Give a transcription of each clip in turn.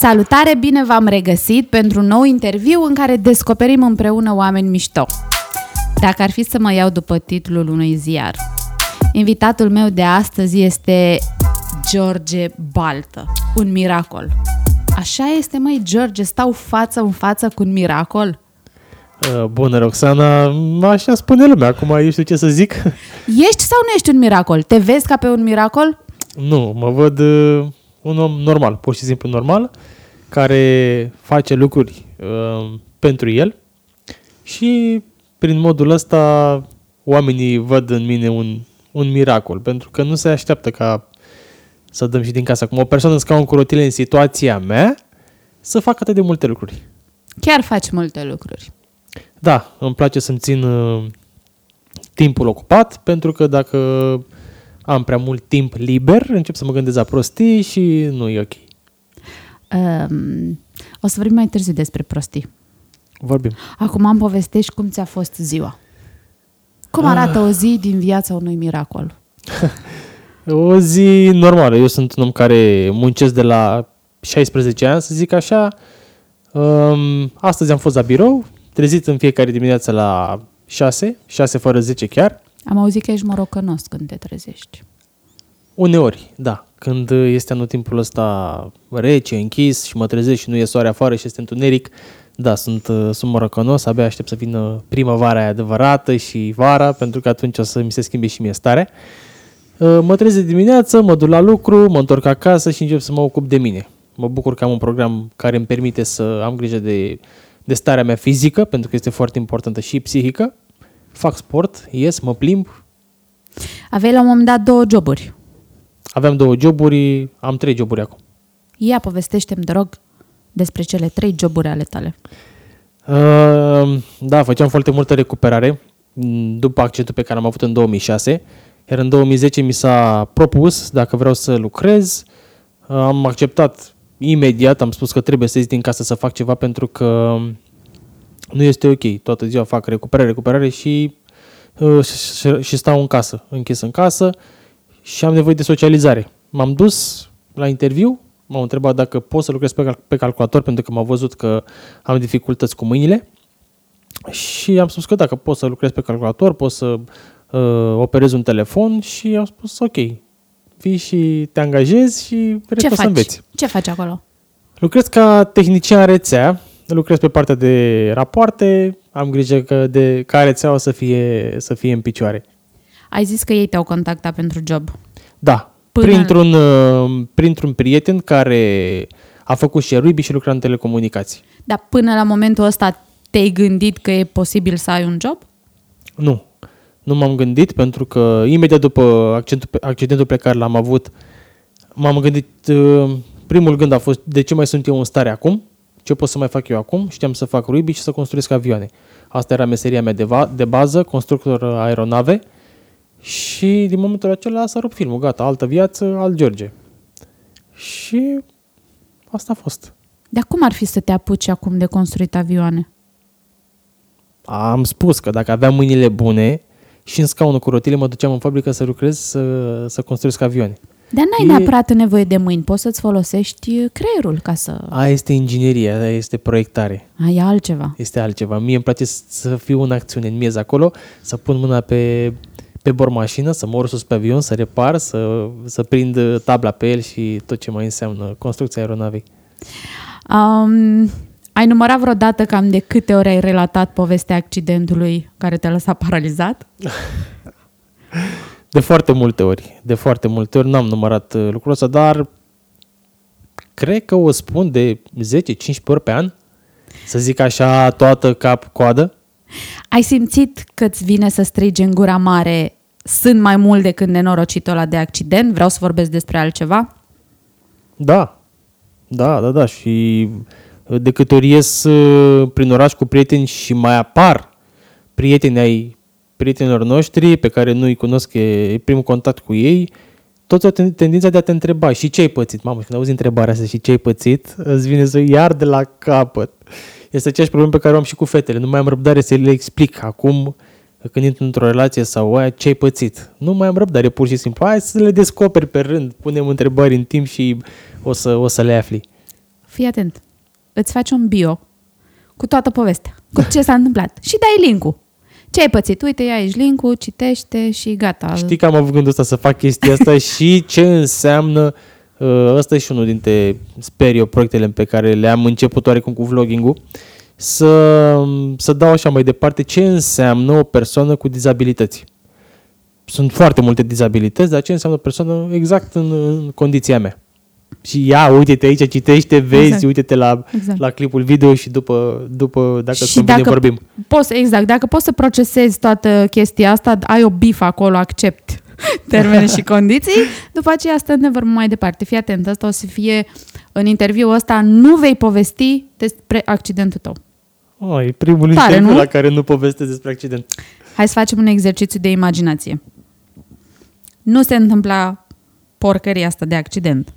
Salutare, bine v-am regăsit pentru un nou interviu în care descoperim împreună oameni mișto. Dacă ar fi să mă iau după titlul unui ziar, invitatul meu de astăzi este George Baltă, un miracol. Așa este, măi, George, stau față în față cu un miracol? Uh, bună, Roxana, așa spune lumea, acum eu știu ce să zic. Ești sau nu ești un miracol? Te vezi ca pe un miracol? Nu, mă văd uh, un om normal, pur și simplu normal, care face lucruri uh, pentru el și prin modul ăsta oamenii văd în mine un, un miracol, pentru că nu se așteaptă ca să dăm și din casa. Cum o persoană în scaun cu rotile în situația mea, să facă atât de multe lucruri. Chiar faci multe lucruri. Da, îmi place să-mi țin uh, timpul ocupat, pentru că dacă am prea mult timp liber, încep să mă gândesc la prostii și nu e ok. Um, o să vorbim mai târziu despre prostii. Vorbim. Acum am povestești cum ți-a fost ziua. Cum Ah. arată o zi din viața unui miracol? O zi normală. Eu sunt un om care muncesc de la 16 ani, să zic așa. Um, astăzi am fost la birou, trezit în fiecare dimineață la 6, 6 fără 10 chiar. Am auzit că ești morocănos când te trezești. Uneori, da. Când este anotimpul ăsta rece, închis și mă trezesc și nu e soare afară și este întuneric, da, sunt, uh, sunt morocănos, abia aștept să vină primăvara aia adevărată și vara, pentru că atunci o să mi se schimbe și mie starea. Uh, Mă trezesc dimineață, mă duc la lucru, mă întorc acasă și încep să mă ocup de mine. Mă bucur că am un program care îmi permite să am grijă de, de starea mea fizică, pentru că este foarte importantă și psihică. Fac sport, ies, mă plimb, Aveai la un moment dat două joburi. aveam două joburi, am trei joburi acum. Ia, povestește-mi, te rog, despre cele trei joburi ale tale. Uh, Da, făceam foarte multă recuperare m, după accidentul pe care am avut în 2006, iar în 2010 mi s-a propus dacă vreau să lucrez. Uh, Am acceptat imediat, am spus că trebuie să ies din casă să fac ceva pentru că nu este ok. Toată ziua fac recuperare, recuperare și, uh, și, și stau în casă, închis în casă și am nevoie de socializare. M-am dus la interviu, m-au întrebat dacă pot să lucrez pe, cal- pe calculator pentru că m-au văzut că am dificultăți cu mâinile și am spus că dacă pot să lucrez pe calculator, pot să uh, operez un telefon și au spus ok, vii și te angajezi și Ce restul o să faci? înveți. Ce faci acolo? Lucrez ca tehnician rețea, lucrez pe partea de rapoarte, am grijă că de ca rețeaua să fie, să fie în picioare. Ai zis că ei te-au contactat pentru job. Da, Până- printr-un, uh, printr-un prieten care a făcut și Ruby și lucra în telecomunicații. Dar până la momentul ăsta te-ai gândit că e posibil să ai un job? Nu, nu m-am gândit pentru că imediat după accidentul pe, accidentul pe care l-am avut, m-am gândit, uh, primul gând a fost de ce mai sunt eu în stare acum, ce pot să mai fac eu acum, știam să fac Ruby și să construiesc avioane. Asta era meseria mea de, va, de bază, constructor aeronave și din momentul acela s-a rupt filmul, gata, altă viață, alt George. Și asta a fost. Dar cum ar fi să te apuci acum de construit avioane? Am spus că dacă aveam mâinile bune și în scaunul cu rotile mă duceam în fabrică să lucrez, să, să construiesc avioane. Dar n-ai E- neapărat nevoie de mâini, poți să-ți folosești creierul ca să Aia este inginerie, aia este proiectare, ai altceva. este altceva. Mie îmi place să fiu în acțiune, în miez acolo, să pun mâna pe, pe bormașină, să mă urc sus pe avion, să repar, să, să prind tabla pe el și tot ce mai înseamnă construcția aeronavei. Um, ai numărat vreodată cam de câte ori ai relatat povestea accidentului care te-a lăsat paralizat? De foarte multe ori, de foarte multe ori, n-am numărat uh, lucrul ăsta, dar cred că o spun de 10-15 ori pe an, să zic așa, toată cap-coadă. Ai simțit că îți vine să strigi în gura mare sunt mai mult decât nenorocitul ăla de accident? Vreau să vorbesc despre altceva? Da, da, da, da. Și de câte ori ies uh, prin oraș cu prieteni și mai apar prieteni ai prietenilor noștri pe care nu-i cunosc, e primul contact cu ei, toți au ten- tendința de a te întreba și ce ai pățit. Mamă, și când auzi întrebarea asta și ce ai pățit, îți vine să iar de la capăt. Este aceeași problemă pe care o am și cu fetele. Nu mai am răbdare să le explic acum când intru într-o relație sau aia, ce ai pățit. Nu mai am răbdare, pur și simplu. Hai să le descoperi pe rând, punem întrebări în timp și o să, o să le afli. fii atent, îți faci un bio cu toată povestea, cu ce s-a întâmplat și dai link-ul. Ce ai pățit? Uite, ia aici link citește și gata. Știi că am avut gândul ăsta să fac chestia asta și ce înseamnă uh, ăsta e și unul dintre, sper eu, proiectele pe care le-am început oarecum cu vlogging-ul, să, să dau așa mai departe ce înseamnă o persoană cu dizabilități. Sunt foarte multe dizabilități, dar ce înseamnă o persoană exact în, în condiția mea. Și ia, uite-te aici, citește, vezi, exact. uite-te la, exact. la clipul video și după, după dacă și dacă vorbim. Poți, exact, dacă poți să procesezi toată chestia asta, ai o bif acolo, accept termene și condiții, după aceea stăm ne vorbim mai departe. Fii atent, asta o să fie în interviul ăsta, nu vei povesti despre accidentul tău. Oh, e primul Tare, interviu nu? la care nu povestesc despre accident. Hai să facem un exercițiu de imaginație. Nu se întâmpla porcăria asta de accident.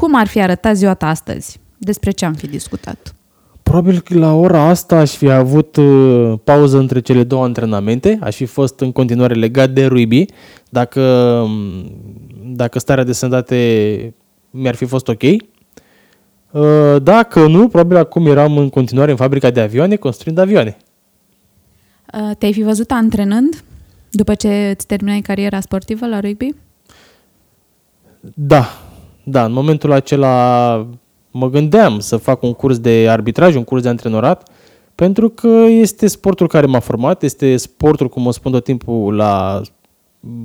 Cum ar fi arătat ziua ta astăzi? Despre ce am fi discutat? Probabil că la ora asta aș fi avut uh, pauză între cele două antrenamente, aș fi fost în continuare legat de rugby, dacă, um, dacă starea de sănătate mi-ar fi fost ok. Uh, dacă nu, probabil acum eram în continuare în fabrica de avioane, construind avioane. Uh, te-ai fi văzut antrenând după ce îți terminai cariera sportivă la rugby? Da, da, în momentul acela mă gândeam să fac un curs de arbitraj, un curs de antrenorat, pentru că este sportul care m-a format, este sportul, cum o spun tot timpul, la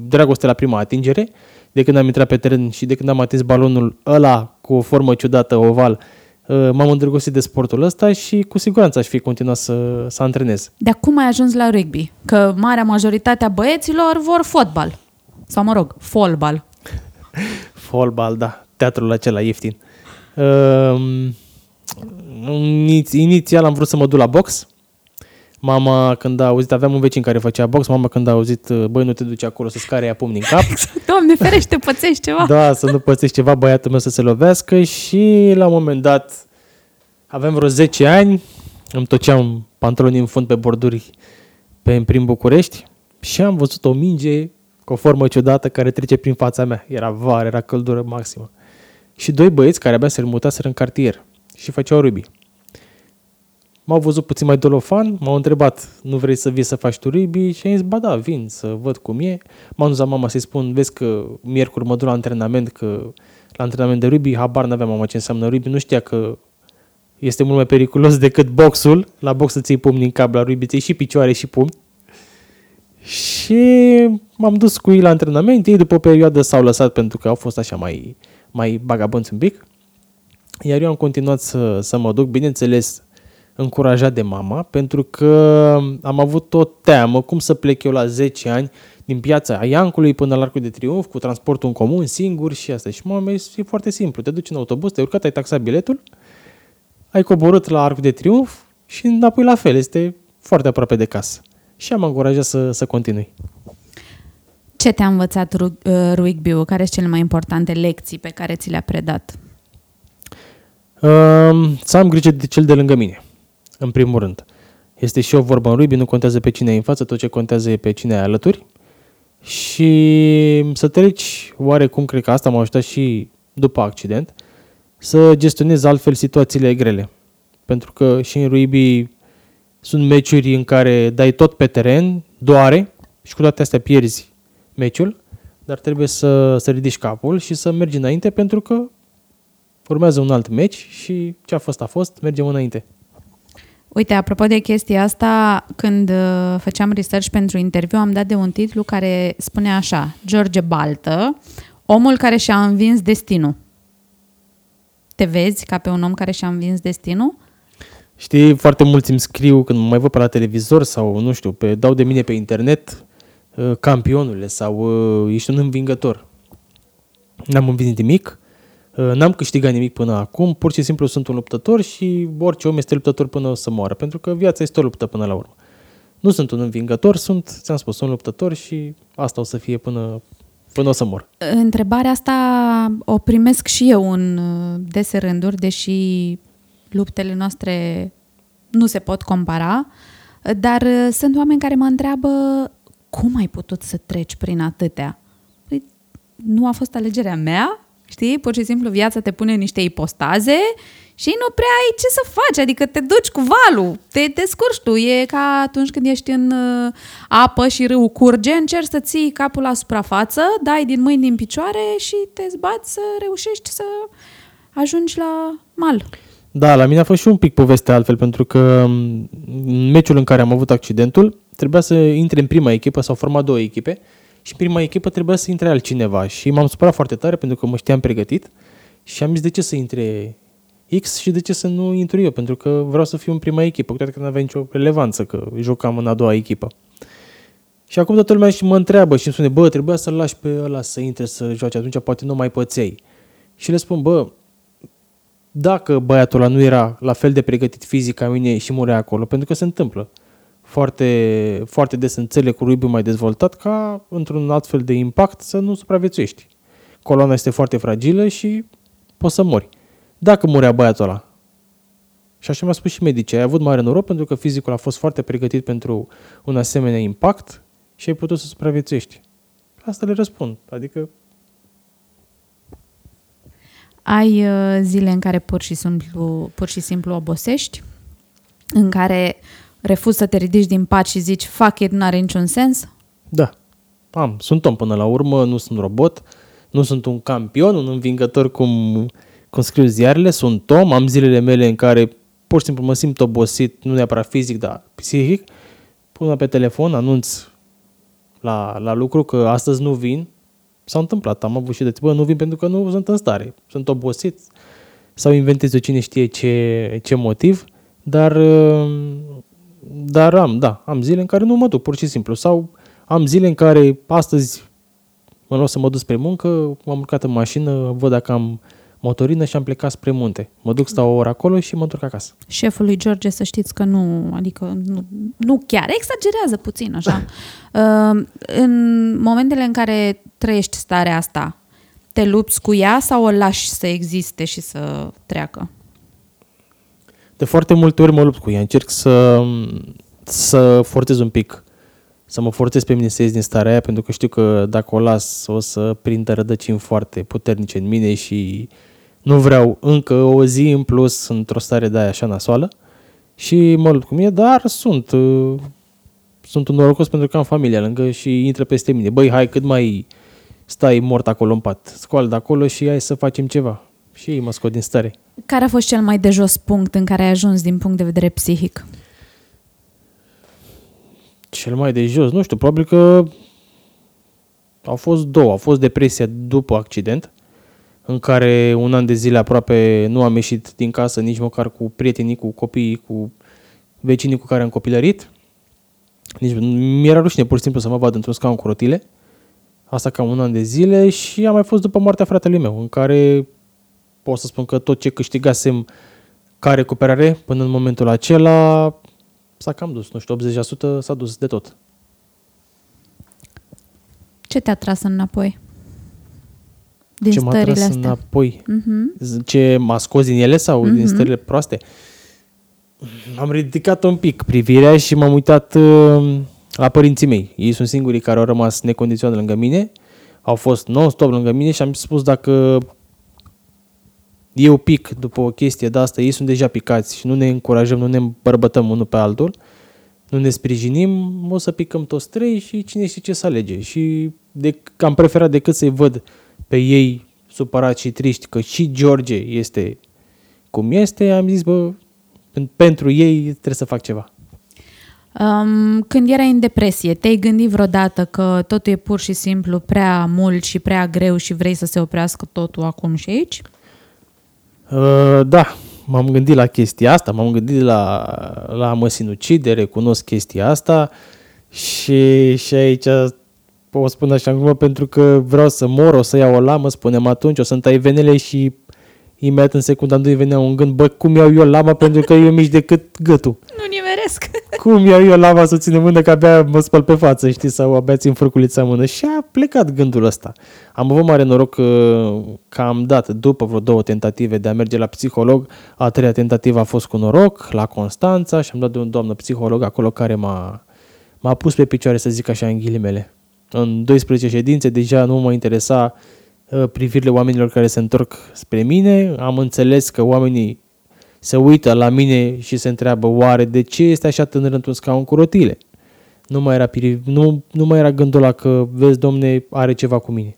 dragoste la prima atingere. De când am intrat pe teren și de când am atins balonul ăla cu o formă ciudată, oval, uh, m-am îndrăgostit de sportul ăsta și cu siguranță aș fi continuat să, să antrenez. De cum ai ajuns la rugby? Că marea majoritate a băieților vor fotbal. Sau mă rog, folbal. folbal, da teatrul acela ieftin. Uh, inițial am vrut să mă duc la box. Mama, când a auzit, aveam un vecin care făcea box, mama când a auzit, băi, nu te duci acolo să scare ea pumni în cap. Exact. Doamne, ferește, pățești ceva. Da, să nu pățești ceva, băiatul meu să se lovească și la un moment dat aveam vreo 10 ani, îmi toceam pantaloni în fund pe borduri pe în prim București și am văzut o minge cu o formă ciudată care trece prin fața mea. Era vară, era căldură maximă și doi băieți care abia se mutaseră în cartier și făceau rugby. M-au văzut puțin mai dolofan, m-au întrebat, nu vrei să vii să faci tu rugby? Și am zis, ba da, vin să văd cum e. M-am dus la mama să-i spun, vezi că miercuri mă duc la antrenament, că la antrenament de rugby, habar n-aveam mama ce înseamnă rugby, nu știa că este mult mai periculos decât boxul. La box să ții pumni în cap, la rugby ții și picioare și pumni. Și m-am dus cu ei la antrenament, ei după o perioadă s-au lăsat pentru că au fost așa mai mai bagabonți un pic. Iar eu am continuat să, să mă duc, bineînțeles, încurajat de mama, pentru că am avut o teamă cum să plec eu la 10 ani din piața Iancului până la Arcul de Triunf cu transportul în comun, singur și asta. Și mama e foarte simplu, te duci în autobuz, te-ai urcat, ai taxat biletul, ai coborât la Arcul de Triunf și înapoi la fel, este foarte aproape de casă. Și am încurajat să, să continui. Ce te-a învățat uh, rugby-ul? Care sunt cele mai importante lecții pe care ți le-a predat? Um, să am grijă de cel de lângă mine, în primul rând. Este și o vorbă în rugby, nu contează pe cine e în față, tot ce contează e pe cine e alături. Și să treci, oarecum, cred că asta m-a ajutat și după accident, să gestionezi altfel situațiile grele. Pentru că și în rugby sunt meciuri în care dai tot pe teren, doare și cu toate astea pierzi meciul, dar trebuie să, să ridici capul și să mergi înainte pentru că urmează un alt meci și ce a fost a fost, mergem înainte. Uite, apropo de chestia asta, când uh, făceam research pentru interviu, am dat de un titlu care spune așa, George Baltă, omul care și-a învins destinul. Te vezi ca pe un om care și-a învins destinul? Știi, foarte mulți îmi scriu când mă mai văd pe la televizor sau, nu știu, pe, dau de mine pe internet, Uh, campionule sau uh, ești un învingător. N-am învins nimic, uh, n-am câștigat nimic până acum, pur și simplu sunt un luptător și orice om este luptător până o să moară, pentru că viața este o luptă până la urmă. Nu sunt un învingător, sunt, ți-am spus, un luptător și asta o să fie până, până o să mor. Întrebarea asta o primesc și eu în dese rânduri, deși luptele noastre nu se pot compara, dar sunt oameni care mă întreabă cum ai putut să treci prin atâtea? Păi, nu a fost alegerea mea, știi? Pur și simplu viața te pune niște ipostaze și nu prea ai ce să faci, adică te duci cu valul, te, te scurci tu. E ca atunci când ești în uh, apă și râul curge, încerci să ții capul la suprafață, dai din mâini din picioare și te zbați să reușești să ajungi la mal. Da, la mine a fost și un pic poveste altfel, pentru că mm, în meciul în care am avut accidentul, trebuia să intre în prima echipă, s-au format două echipe și în prima echipă trebuia să intre altcineva și m-am supărat foarte tare pentru că mă știam pregătit și am zis de ce să intre X și de ce să nu intru eu, pentru că vreau să fiu în prima echipă. Cred că nu avea nicio relevanță că jucam în a doua echipă. Și acum toată lumea și mă întreabă și îmi spune, bă, trebuia să-l lași pe ăla să intre să joace, atunci poate nu mai păței. Și le spun, bă, dacă băiatul ăla nu era la fel de pregătit fizic ca mine și murea acolo, pentru că se întâmplă foarte, foarte des în țările cu rubiu mai dezvoltat, ca într-un alt fel de impact să nu supraviețuiești. Coloana este foarte fragilă și poți să mori. Dacă murea băiatul ăla. Și așa mi-a spus și medicii, ai avut mare noroc pentru că fizicul a fost foarte pregătit pentru un asemenea impact și ai putut să supraviețuiești. Asta le răspund. Adică ai uh, zile în care pur și, simplu, pur și simplu obosești, în care refuzi să te ridici din pat și zici fuck it, nu are niciun sens? Da, am. Sunt om până la urmă, nu sunt robot, nu sunt un campion, un învingător cum, cum scriu ziarele, sunt om, am zilele mele în care pur și simplu mă simt obosit, nu neapărat fizic, dar psihic, pun pe telefon, anunț la, la lucru că astăzi nu vin, S-a întâmplat, am avut și de bă, nu vin pentru că nu sunt în stare, sunt obosit sau inventez eu cine știe ce, ce motiv, dar, dar am, da, am zile în care nu mă duc, pur și simplu, sau am zile în care astăzi mă luau să mă duc spre muncă, m-am urcat în mașină, văd dacă am motorină și am plecat spre munte. Mă duc, stau o oră acolo și mă întorc acasă. Șeful lui George, să știți că nu, adică nu, nu chiar, exagerează puțin așa. uh, în momentele în care trăiești starea asta, te lupți cu ea sau o lași să existe și să treacă? De foarte multe ori mă lupt cu ea. Încerc să, să forțez un pic, să mă forțez pe mine să ies din starea aia, pentru că știu că dacă o las o să prindă rădăcini foarte puternice în mine și nu vreau încă o zi în plus într-o stare de aia așa nasoală și mă lupt cu mine, dar sunt, uh, sunt un norocos pentru că am familia lângă și intră peste mine. Băi, hai cât mai stai mort acolo în pat, scoală de acolo și hai să facem ceva. Și ei mă scot din stare. Care a fost cel mai de jos punct în care ai ajuns din punct de vedere psihic? Cel mai de jos, nu știu, probabil că au fost două. A fost depresia după accident, în care un an de zile aproape nu am ieșit din casă nici măcar cu prietenii, cu copiii, cu vecinii cu care am copilărit. Nici mi-era rușine pur și simplu să mă vad într-un scaun cu rotile. Asta cam un an de zile și a mai fost după moartea fratelui meu, în care pot să spun că tot ce câștigasem ca recuperare până în momentul acela s-a cam dus, nu știu, 80% s-a dus de tot. Ce te-a tras înapoi? Din ce m-a tras astea? înapoi? Uh-huh. Ce m-a scos din ele sau uh-huh. din mhm. stările proaste? Am ridicat un pic privirea și m-am uitat uh, la părinții mei. Ei sunt singurii care au rămas necondiționat lângă mine, au fost non-stop lângă mine și am spus dacă eu pic după o chestie de asta, ei sunt deja picați și nu ne încurajăm, nu ne îmbărbătăm unul pe altul, nu ne sprijinim, o să picăm toți trei și cine știe ce să alege. Și de, am preferat decât să-i văd pe ei supărați și triști că și George este cum este, am zis, bă, pentru ei trebuie să fac ceva. Um, când erai în depresie, te-ai gândit vreodată că totul e pur și simplu prea mult și prea greu și vrei să se oprească totul acum și aici? Uh, da, m-am gândit la chestia asta, m-am gândit la, la mă sinucide, recunosc chestia asta și, și aici o spun așa în pentru că vreau să mor, o să iau o lamă, spunem atunci, o să-mi tai venele și imediat în secunda nu venea un gând, bă, cum iau eu lama pentru că eu mici decât gâtul. Nu nimeresc. cum iau eu lama să ține mână că abia mă spăl pe față, știi, sau abia țin furculița mână. Și a plecat gândul ăsta. Am avut mare noroc că, că am dat, după vreo două tentative de a merge la psiholog, a treia tentativă a fost cu noroc, la Constanța și am dat de un doamnă psiholog acolo care m-a, m-a pus pe picioare, să zic așa, în ghilimele. În 12 ședințe deja nu mă interesa Uh, privirile oamenilor care se întorc spre mine, am înțeles că oamenii se uită la mine și se întreabă oare de ce este așa tânăr într-un scaun cu rotile. Nu mai era, piri- nu, nu mai era gândul ăla că, vezi, domne, are ceva cu mine.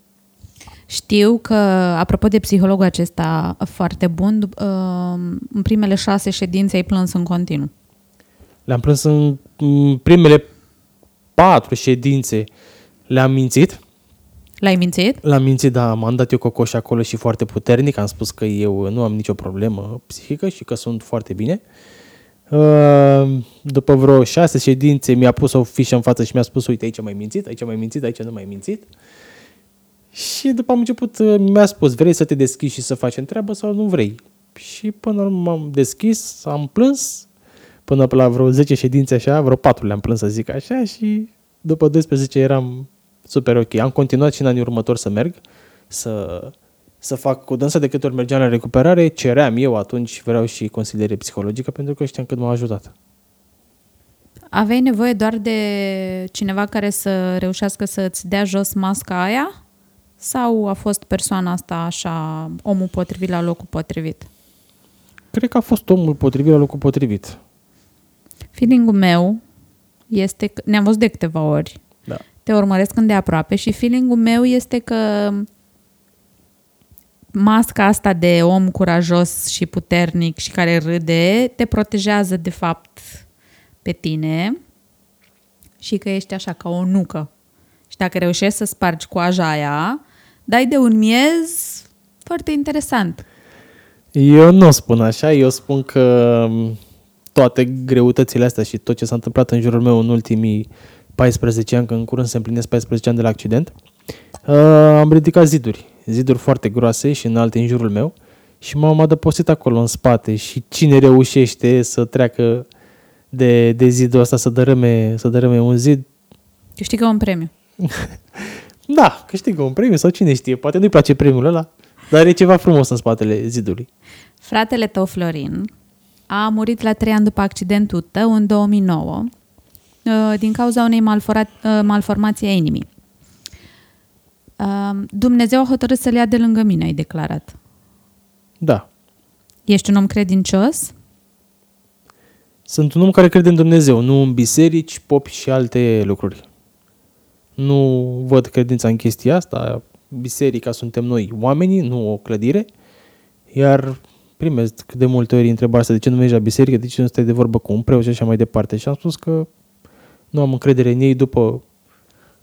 Știu că, apropo de psihologul acesta foarte bun, dup- uh, în primele șase ședințe ai plâns în continuu. Le-am plâns în în primele patru ședințe. Le-am mințit. L-ai mințit? L-am mințit, da, m-am dat eu cocoș acolo și foarte puternic. Am spus că eu nu am nicio problemă psihică și că sunt foarte bine. Uh, După vreo șase ședințe mi-a pus o fișă în față și mi-a spus, uite, aici mai mințit, aici mai mințit, aici nu mai mințit. Și după am început, uh, mi-a spus, vrei să te deschizi și să faci treabă sau nu vrei? Și până la urmă m-am deschis, am plâns, până la vreo 10 ședințe așa, vreo 4 le-am plâns să zic așa și după 12 eram super ok. Am continuat și în anii următori să merg, să, să fac cu dânsa de câte ori mergeam la recuperare, ceream eu atunci, vreau și consiliere psihologică pentru că știam cât m-a ajutat. Aveai nevoie doar de cineva care să reușească să-ți dea jos masca aia? Sau a fost persoana asta așa, omul potrivit la locul potrivit? Cred că a fost omul potrivit la locul potrivit. Feeling-ul meu este că, ne-am văzut de câteva ori, Da. Te urmăresc îndeaproape și feeling-ul meu este că masca asta de om curajos și puternic și care râde te protejează de fapt pe tine și că ești așa ca o nucă. Și dacă reușești să spargi coaja aia, dai de un miez foarte interesant. Eu nu spun așa, eu spun că m, toate greutățile astea și tot ce s-a întâmplat în jurul meu în ultimii 14 ani, că în curând se împlinesc 14 ani de la accident, uh, am ridicat ziduri, ziduri foarte groase și înalte în jurul meu și m-am adăpostit acolo în spate și cine reușește să treacă de, de zidul ăsta, să dărâme, să dărâme un zid, Câștigă un premiu. da, câștigă un premiu sau cine știe, poate nu-i place premiul ăla, dar e ceva frumos în spatele zidului. Fratele tău, Florin, a murit la trei ani după accidentul tău în 2009 uh, din cauza unei malfora- uh, malformații a inimii. Uh, Dumnezeu a hotărât să-l ia de lângă mine, ai declarat. Da, Ești un om credincios? Sunt un om care crede în Dumnezeu, nu în biserici, popi și alte lucruri. Nu văd credința în chestia asta. Biserica suntem noi, oamenii, nu o clădire. Iar primesc de multe ori întrebarea asta, de ce nu mergi la biserică, de ce nu stai de vorbă cu un preot și așa mai departe. Și am spus că nu am încredere în ei după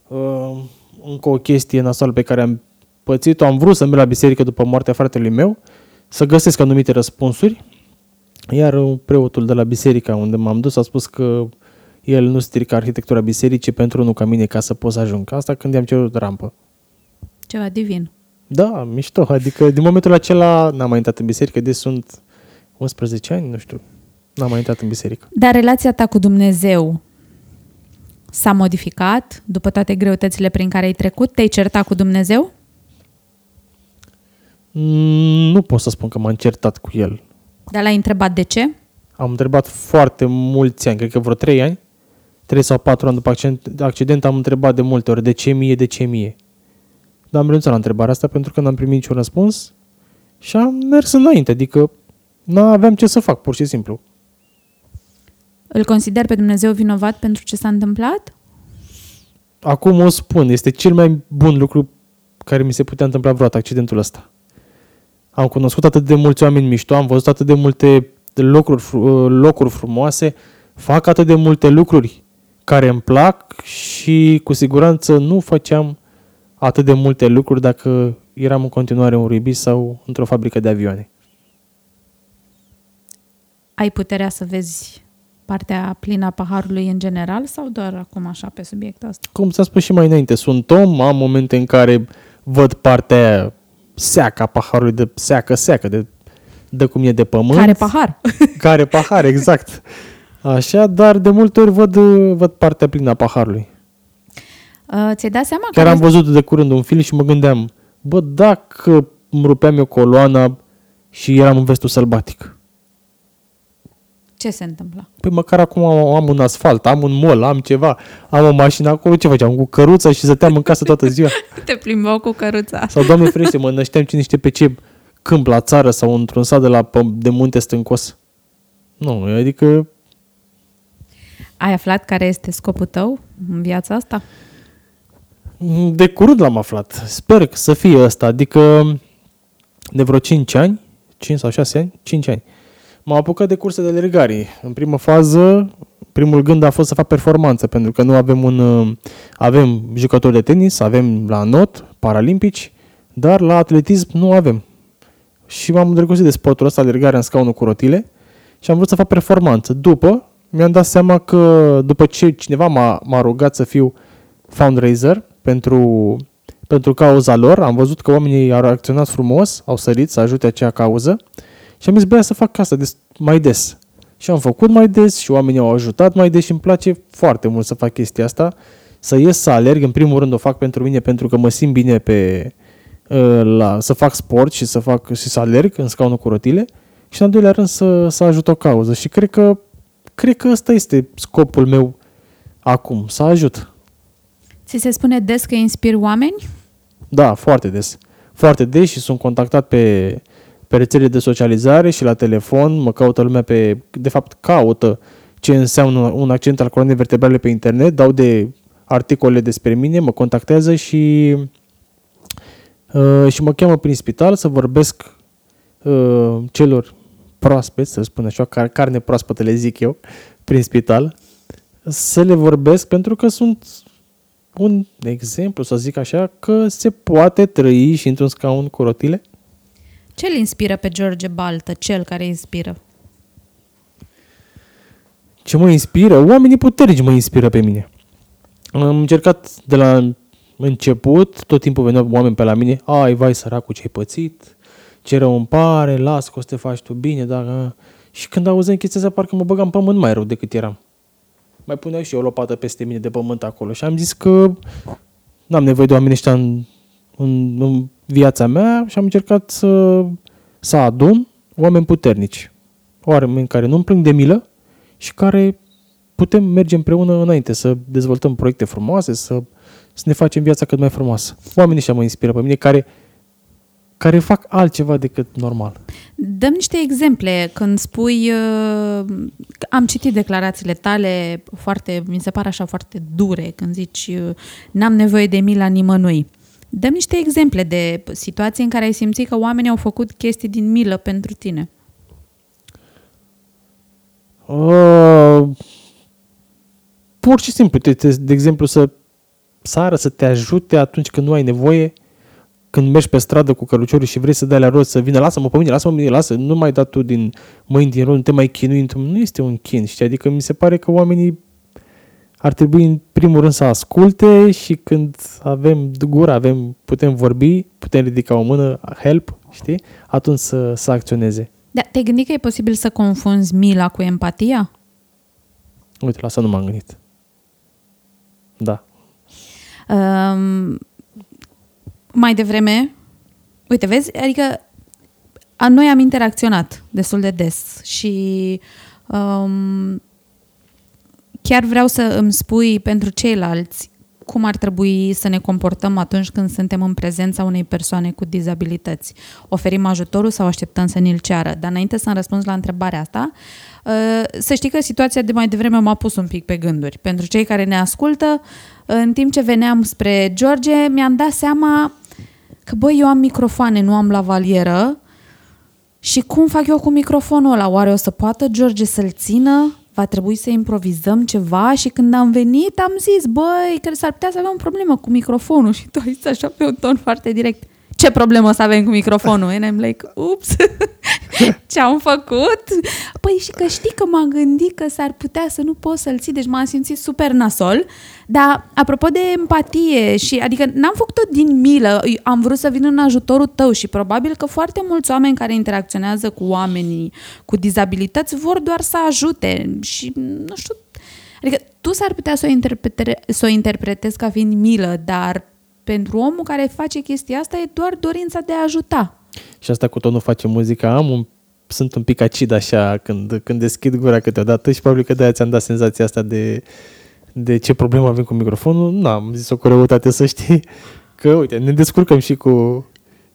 uh, încă o chestie nasoală pe care am pățit-o. Am vrut să merg la biserică după moartea fratelui meu, să găsesc anumite răspunsuri, iar preotul de la biserica unde m-am dus a spus că el nu strică arhitectura bisericii pentru unul ca mine ca să pot să ajung. Asta când i-am cerut rampă. Ceva divin. Da, mișto. Adică din momentul acela n-am mai intrat în biserică, de sunt 11 ani, nu știu. N-am mai intrat în biserică. Dar relația ta cu Dumnezeu s-a modificat după toate greutățile prin care ai trecut? Te-ai certat cu Dumnezeu? Mm, Nu pot să spun că m-am certat cu el. Dar l-ai întrebat de ce? Am întrebat foarte mulți ani, cred că vreo 3 ani, 3 sau 4 ani după accident, accident am întrebat de multe ori de ce mie, de ce mie. Dar am renunțat la întrebarea asta pentru că n-am primit niciun răspuns și am mers înainte, adică nu aveam ce să fac, pur și simplu. Îl consider pe Dumnezeu vinovat pentru ce s-a întâmplat? Acum o spun, este cel mai bun lucru care mi se putea întâmpla vreodată accidentul ăsta. Am cunoscut atât de mulți oameni mișto, am văzut atât de multe locuri, fru- locuri frumoase, fac atât de multe lucruri care îmi plac și cu siguranță nu făceam atât de multe lucruri dacă eram în continuare un ribis sau într-o fabrică de avioane. Ai puterea să vezi partea plină a paharului în general sau doar acum așa pe subiectul ăsta? Cum s-a spus și mai înainte, sunt om, am momente în care văd partea aia seacă a paharului de seacă, seacă, de, de cum e de pământ. Care pahar? Care pahar, exact. Așa, dar de multe ori văd, văd partea plină a paharului. Uh, ți-ai dat seama Chiar că am văzut de curând un film și mă gândeam, bă, dacă îmi rupeam eu coloana și eram în vestul sălbatic. Ce se întâmplă? Păi măcar acum am, am un asfalt, am un mol, am ceva, am o mașină acolo, ce făceam? Cu căruța și stăteam în casă toată ziua. Te plimbau cu căruța. Sau, Doamne ferește, mă nășteam cine știe pe ce câmp la țară sau într-un sat de, la, pă- de munte stâncos. Nu, adică Ai aflat care este scopul tău în viața asta? De curând l-am aflat. Sper să fie ăsta. Adică de vreo 5 ani, 5 sau 6 ani, 5 ani, m-am apucat de curse de alergare. În primă fază, primul gând a fost să fac performanță, pentru că nu avem un... uh, Avem jucători de tenis, avem la not, paralimpici, dar la atletism nu avem. Și m-am îndrăgostit de sportul ăsta, alergarea în scaunul cu rotile, și am vrut să fac performanță. După, mi-am dat seama că după ce cineva m-a, m-a rugat să fiu fundraiser pentru, pentru cauza lor, am văzut că oamenii au reacționat frumos, au sărit să ajute acea cauză și am zis, băia, să fac asta des, mai des. Și am făcut mai des și oamenii au ajutat mai des și îmi place foarte mult să fac chestia asta, să ies să alerg, în primul rând o fac pentru mine pentru că mă simt bine pe, uh, la, să fac sport și să fac și să alerg în scaunul cu rotile și în al doilea rând să, să ajut o cauză și cred că cred că ăsta este scopul meu acum, să ajut. Ți se spune des că inspiri oameni? Da, foarte des. Foarte des și sunt contactat pe, pe rețele de socializare și la telefon, mă caută lumea pe, de fapt caută ce înseamnă un accent al coloanei vertebrale pe internet, dau de articole despre mine, mă contactează și uh, și mă cheamă prin spital să vorbesc uh, celor proaspeți, să spun așa, car- carne proaspătă le zic eu, prin spital, să le vorbesc pentru că sunt un exemplu, să zic așa, că se poate trăi și într-un scaun cu rotile. Ce îl inspiră pe George Baltă, cel care inspiră? Ce mă inspiră? Oamenii puternici mă inspiră pe mine. Am încercat de la început, tot timpul veneau oameni pe la mine, ai, vai, săracul, ce-ai pățit, ce rău îmi pare, las că o să te faci tu bine, dar... Și când auzeam chestia asta, parcă mă băgam în pământ mai rău decât eram. Mai puneau și eu o lopată peste mine de pământ acolo și am zis că n-am nevoie de oameni ăștia în, în, în viața mea și am încercat să, să adun oameni puternici. Oameni care nu-mi plâng de milă și care putem merge împreună înainte, să dezvoltăm proiecte frumoase, să, să ne facem viața cât mai frumoasă. Oamenii ăștia mă inspiră pe mine care, care fac altceva decât normal. Dăm niște exemple când spui, uh, am citit declarațiile tale foarte, mi se pare așa foarte dure, când zici uh, n-am nevoie de mila nimănui. Dăm niște exemple de situații în care ai simțit că oamenii au făcut chestii din milă pentru tine. Uh, pur și simplu, te, te, de exemplu, să sară, să te ajute atunci când nu ai nevoie, când mergi pe stradă cu căruciorul și vrei să dai la rost să vină, lasă-mă pe mine, lasă-mă pe mine, lasă, nu mai da tu din mâini din rol, nu te mai chinui, nu este un chin, știi? Adică mi se pare că oamenii ar trebui în primul rând să asculte și când avem gura, avem, putem vorbi, putem ridica o mână, help, știi? Atunci să, să acționeze. Da, te-ai gândit că e posibil să confunzi mila cu empatia? Uite, la asta nu m-am gândit. Da. Um, mai devreme, uite, vezi, adică a, noi am interacționat destul de des și um, chiar vreau să îmi spui pentru ceilalți cum ar trebui să ne comportăm atunci când suntem în prezența unei persoane cu dizabilități. Oferim ajutorul sau așteptăm să ni-l ceară? Dar înainte să-mi răspuns la întrebarea asta, uh, să știi că situația de mai devreme m-a pus un pic pe gânduri. Pentru cei care ne ascultă, în timp ce veneam spre George, mi-am dat seama că, băi, eu am microfoane, nu am lavalieră și cum fac eu cu microfonul ăla? Oare o să poată George să-l țină? Va trebui să improvizăm ceva și când am venit am zis, băi, că s-ar putea să avem o problemă cu microfonul și tu ai zis așa pe un ton foarte direct. Ce problemă o să avem cu microfonul? And I'm like, ups, ce am făcut? Păi și că știi că m-am gândit că s-ar putea să nu pot să-l ții, deci m-am simțit super nasol. Dar apropo de empatie și adică n-am făcut-o din milă, am vrut să vin în ajutorul tău și probabil că foarte mulți oameni care interacționează cu oamenii cu dizabilități vor doar să ajute și nu știu, adică tu s-ar putea să o, interprete, să o interpretezi ca fiind milă, dar pentru omul care face chestia asta e doar dorința de a ajuta. Și asta cu tot nu face muzica, am un, sunt un pic acid așa când, când deschid gura câteodată și probabil că de-aia ți-am dat senzația asta de, de ce problemă avem cu microfonul. Nu, am zis o cu răutate să știi că, uite, ne descurcăm și cu,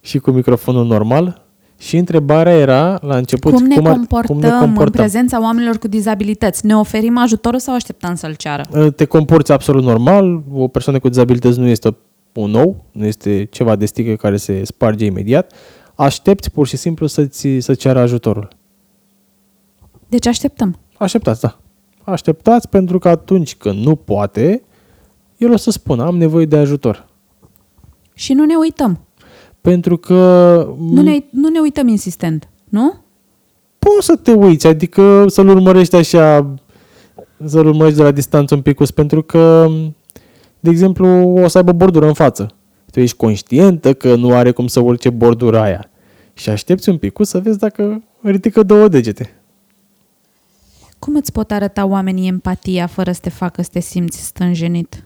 și cu microfonul normal Și întrebarea era, la început, Cum ne, cum, ar, comportăm cum ne în comportăm. prezența oamenilor cu dizabilități? Ne oferim ajutorul sau așteptăm să-l ceară? Uh, Te comporți absolut normal, o persoană cu dizabilități nu este un nou, nu este ceva de sticlă care se sparge imediat. Aștepți pur și simplu să-ți, să ceară ajutorul. Deci așteptăm. Așteptați, da. Așteptați pentru că atunci când nu poate, el o să spună, am nevoie de ajutor. Și nu ne uităm. Pentru că Nu ne, nu ne uităm insistent, nu? poți să te uiți, adică să-l urmărești așa, să-l urmărești de la distanță un pic, pentru că, de exemplu, o să aibă bordură în față. Tu ești conștientă că nu are cum să urce bordura aia. Și aștepți un pic să vezi dacă ridică două degete. Cum îți pot arăta oamenii empatia fără să te facă să te simți stânjenit?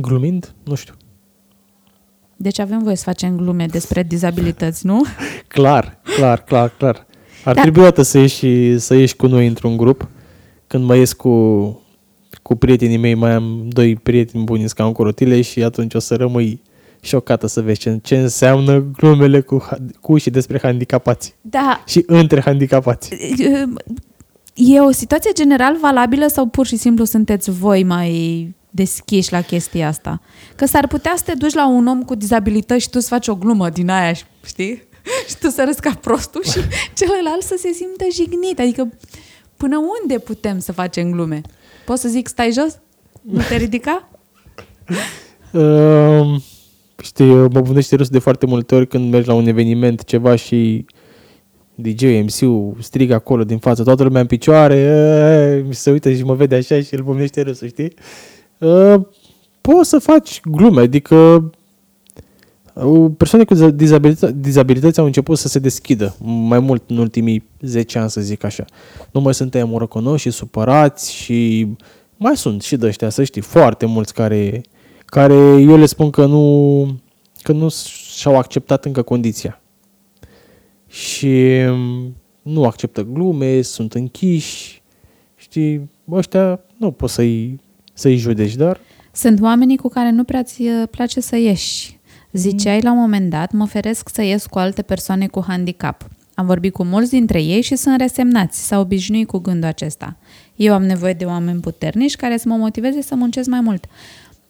Glumind? Nu știu. Deci avem voie să facem glume despre dizabilități, nu? Clar, clar, clar, clar. Ar Da. trebui o dată să ieși, să ieși cu noi într-un grup. Când mai ies cu, cu prietenii mei, mai am doi prieteni buni ca cu rotile și atunci o să rămâi șocată să vezi ce, ce înseamnă glumele cu, ha- cu și despre handicapați. Da, Și între handicapați. e o situație general valabilă sau pur și simplu sunteți voi mai deschiși la chestia asta? Că s-ar putea să te duci la un om cu dizabilități și tu să faci o glumă din aia, știi? Și tu să râzi ca prostul și celălalt să se simtă jignit. Adică până unde putem să facem glume? Poți să zic stai jos? Nu te ridica? Uh, știi, mă bundește râs de foarte multe ori când mergi la un eveniment, ceva și DJ, MC-ul strigă acolo din față, toată lumea în picioare, e, mi se uită și mă vede așa și îl bumnește râsul, știi? Uh, poți să faci glume, adică uh, persoane cu dizabilități, dizabilități au început să se deschidă mai mult în ultimii 10 ani, să zic așa. Nu mai suntem morocănoși și supărați și mai sunt și de ăștia, să știi, foarte mulți care, care eu le spun că nu, că nu și-au acceptat încă condiția. Și mm, nu acceptă glume, sunt închiși, știi, ăștia nu poți să-i, să-i judeci, dar Sunt oamenii cu care nu prea ți uh, place să ieși. Ziceai la un moment dat, mă feresc să ies cu alte persoane cu handicap. Am vorbit cu mulți dintre ei și sunt resemnați, s-au obișnuit cu gândul acesta. Eu am nevoie de oameni puternici care să mă motiveze să muncesc mai mult.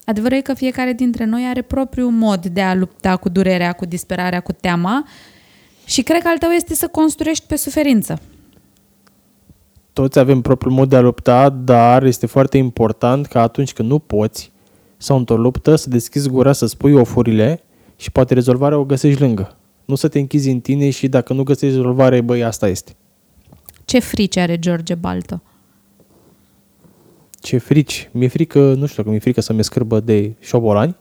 Adevărul e că fiecare dintre noi are propriul mod de a lupta cu durerea, cu disperarea, cu teama și cred că al tău este să construiești pe suferință. toți avem propriul mod de a lupta, dar este foarte important ca atunci când nu poți sau într-o luptă să deschizi gura, să spui ofurile și poate rezolvarea o găsești lângă. Nu să te închizi în tine și dacă nu găsești rezolvare, băi, asta este. Ce frici are George Baltă? Ce frici. Mi-e frică, nu știu dacă mi-e frică să mi scârbă de șobolani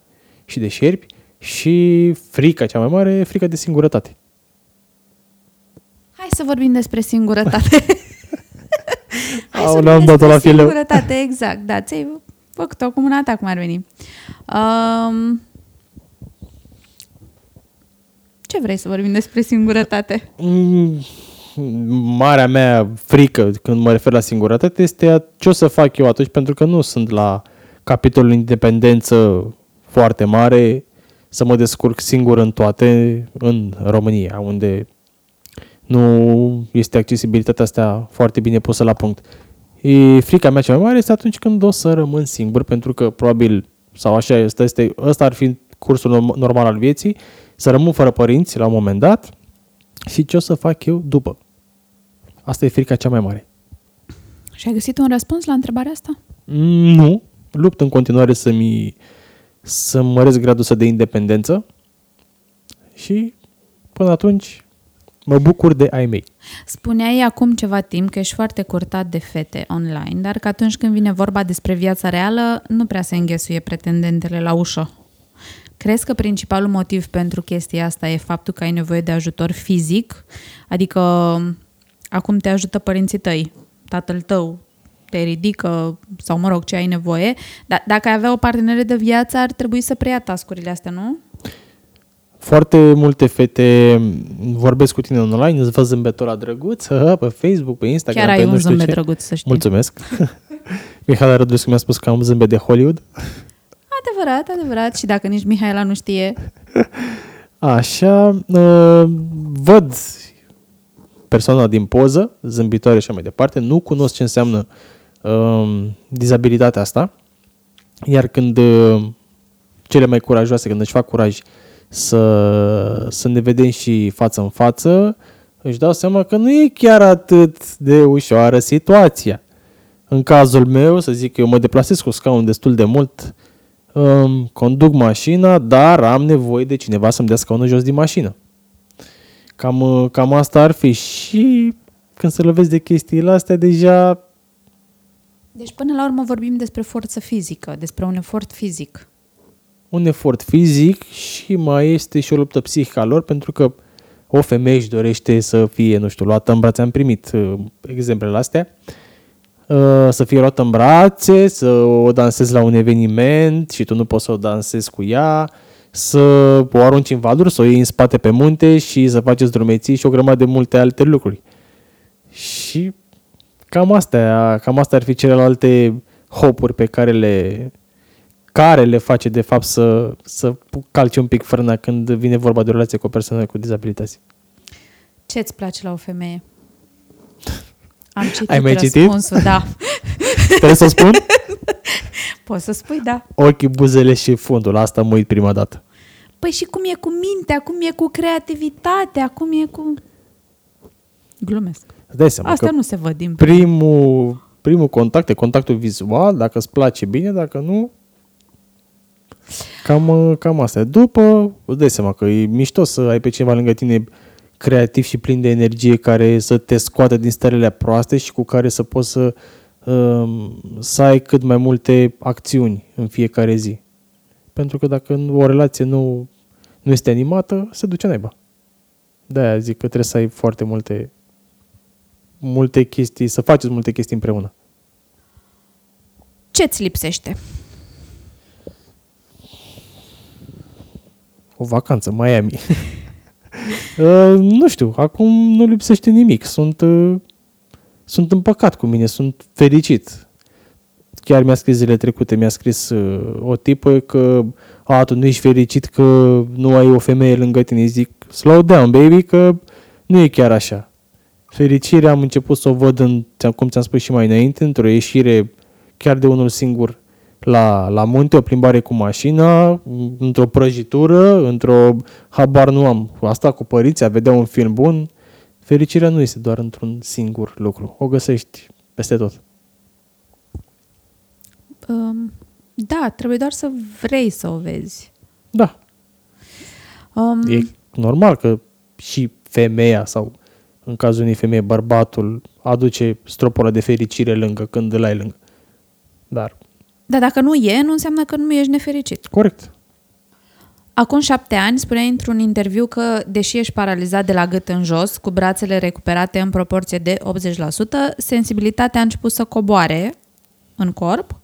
și de șerpi și frica cea mai mare e frica de singurătate. Hai să vorbim despre singurătate. Hai Au, să ne-am vorbim dat-o despre la fileu. singurătate, exact. Da, ți-ai făcut-o cum un atac, cum ar veni. Um, ce vrei să vorbim despre singurătate? Mm, Marea mea frică când mă refer la singurătate este a- ce o să fac eu atunci, pentru că nu sunt la capitolul independență foarte mare să mă descurc singur în toate în România, unde nu este accesibilitatea asta foarte bine pusă la punct. E, frica mea cea mai mare este atunci când o să rămân singur, pentru că probabil, sau așa este, este ăsta ar fi cursul norm- normal al vieții, să rămân fără părinți la un moment dat și ce o să fac eu după. Asta e frica cea mai mare. Și ai găsit un răspuns la întrebarea asta? Mm, Nu, lupt în continuare să-mi să măresc gradul ăsta de independență și până atunci mă bucur de ai mei. Spuneai acum ceva timp că ești foarte curtat de fete online, dar că atunci când vine vorba despre viața reală, nu prea se înghesuie pretendentele la ușă. Crezi că principalul motiv pentru chestia asta e faptul că ai nevoie de ajutor fizic? Adică acum te ajută părinții tăi, tatăl tău te ridică sau mă rog ce ai nevoie, dar dacă ai avea o parteneră de viață ar trebui să preia tascurile astea, nu? Foarte multe fete vorbesc cu tine online, îți văd zâmbetul la drăguț, hă, pe Facebook, pe Instagram, Chiar pe ai nu un știu zâmbet ce. drăguț, să știi. Mulțumesc. Mihai Rădulescu mi-a spus că am zâmbet de Hollywood. Adevărat, adevărat. Și dacă nici Mihaela nu știe, Așa, uh, văd persoana din poză, zâmbitoare și așa mai departe, nu cunosc ce înseamnă uh, dizabilitatea asta, iar când uh, cele mai curajoase, când își fac curaj să, să ne vedem și față în față, își dau seama că nu e chiar atât de ușoară situația. În cazul meu, să zic că eu mă deplasez cu scaun destul de mult, um, conduc mașina, dar am nevoie de cineva să-mi dea scaunul jos din mașină. Cam, uh, cam asta ar fi și când se lovesc de chestiile astea, deja... Deci până la urmă vorbim despre forță fizică, despre un efort fizic. Un efort fizic și mai este și o luptă psihică a lor, pentru că o femeie își dorește să fie, nu știu, luată în brațe. Am primit uh, exemplele astea. Uh, să fie luată în brațe, să o dansezi la un eveniment și tu nu poți să o dansezi cu ea, să o arunci în valuri, să o iei în spate pe munte și să faceți drumeții și o grămadă de multe alte lucruri. Și cam astea, cam astea ar fi celelalte hopuri pe care le care le face de fapt să, să calci un pic frâna când vine vorba de o relație cu o persoană cu dizabilități. Ce îți place la o femeie? Am citit Ai mai citit? răspunsul, da. Trebuie să spun? Poți să spui da. Ochii, buzele și fundul. Asta mă uit prima dată. Păi și cum e cu mintea, cum e cu creativitatea, cum e cu... Glumesc. Îți dai seama Asta că nu se văd din primul, primul contact e contactul vizual, dacă îți place bine, dacă nu, cam, cam asta. După, îți dai seama că e mișto să ai pe cineva lângă tine creativ și plin de energie care să te scoată din stările proaste și cu care să poți să, um, să ai cât mai multe acțiuni în fiecare zi. Pentru că dacă o relație nu, nu este animată, se duce naiba. De-aia zic că trebuie să ai foarte multe multe chestii, să faceți multe chestii împreună. Ce ți lipsește? O vacanță, Miami. uh, nu știu, acum nu lipsește nimic. Sunt, uh, sunt împăcat cu mine, sunt fericit. Chiar mi-a scris zilele trecute, mi-a scris uh, o tipă că a, tu nu ești fericit că nu ai o femeie lângă tine. Zic, slow down, baby, că nu e chiar așa. Fericirea am început să o văd, în, cum ți-am spus și mai înainte, într-o ieșire chiar de unul singur la, la munte, o plimbare cu mașina, într-o prăjitură, într-o, habar nu am, asta cu părinții, a vedea un film bun. Fericirea nu este doar într-un singur lucru. O găsești peste tot. Um, da, trebuie doar să vrei să o vezi. Da. Um, E normal că și femeia sau în cazul unei femei, bărbatul aduce stropora de fericire lângă când îl ai lângă. Dar, Dar dacă nu e, nu înseamnă că nu ești nefericit. corect. Acum șapte ani spuneai într-un interviu că, deși ești paralizat de la gât în jos, cu brațele recuperate în proporție de 80%, sensibilitatea a început să coboare în corp,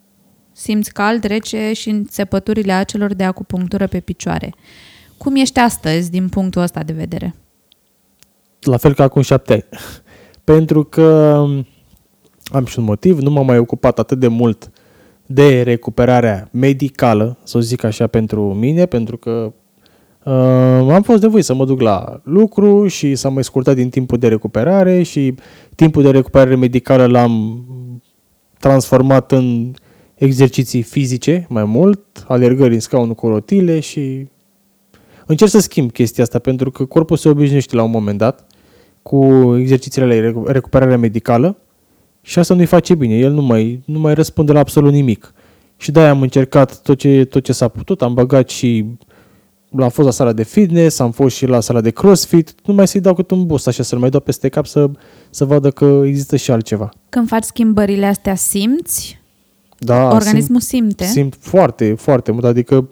simți cald, rece și înțepăturile acelor de acupunctură pe picioare. Cum ești astăzi din punctul ăsta de vedere? La fel ca acum șapte ani. Pentru că am și un motiv, nu m-am mai ocupat atât de mult de recuperarea medicală, să zic așa, pentru mine, pentru că uh, am fost nevoit să mă duc la lucru și s-a mai scurtat din timpul de recuperare și timpul de recuperare medicală l-am transformat în exerciții fizice mai mult, alergări în scaunul cu rotile și încerc să schimb chestia asta pentru că corpul se obișnuiește la un moment dat cu exercițiile de recuperare medicală și asta nu-i face bine. El nu mai, nu mai răspunde la absolut nimic. Și de-aia am încercat tot ce, tot ce s-a putut. Am băgat și am fost la sala de fitness, am fost și la sala de crossfit, nu mai să-i dau cât un boost așa, să-l mai dau peste cap să, să vadă că există și altceva. Când faci schimbările astea, simți? Da, Organismul simte? simt, simt foarte, foarte mult. Adică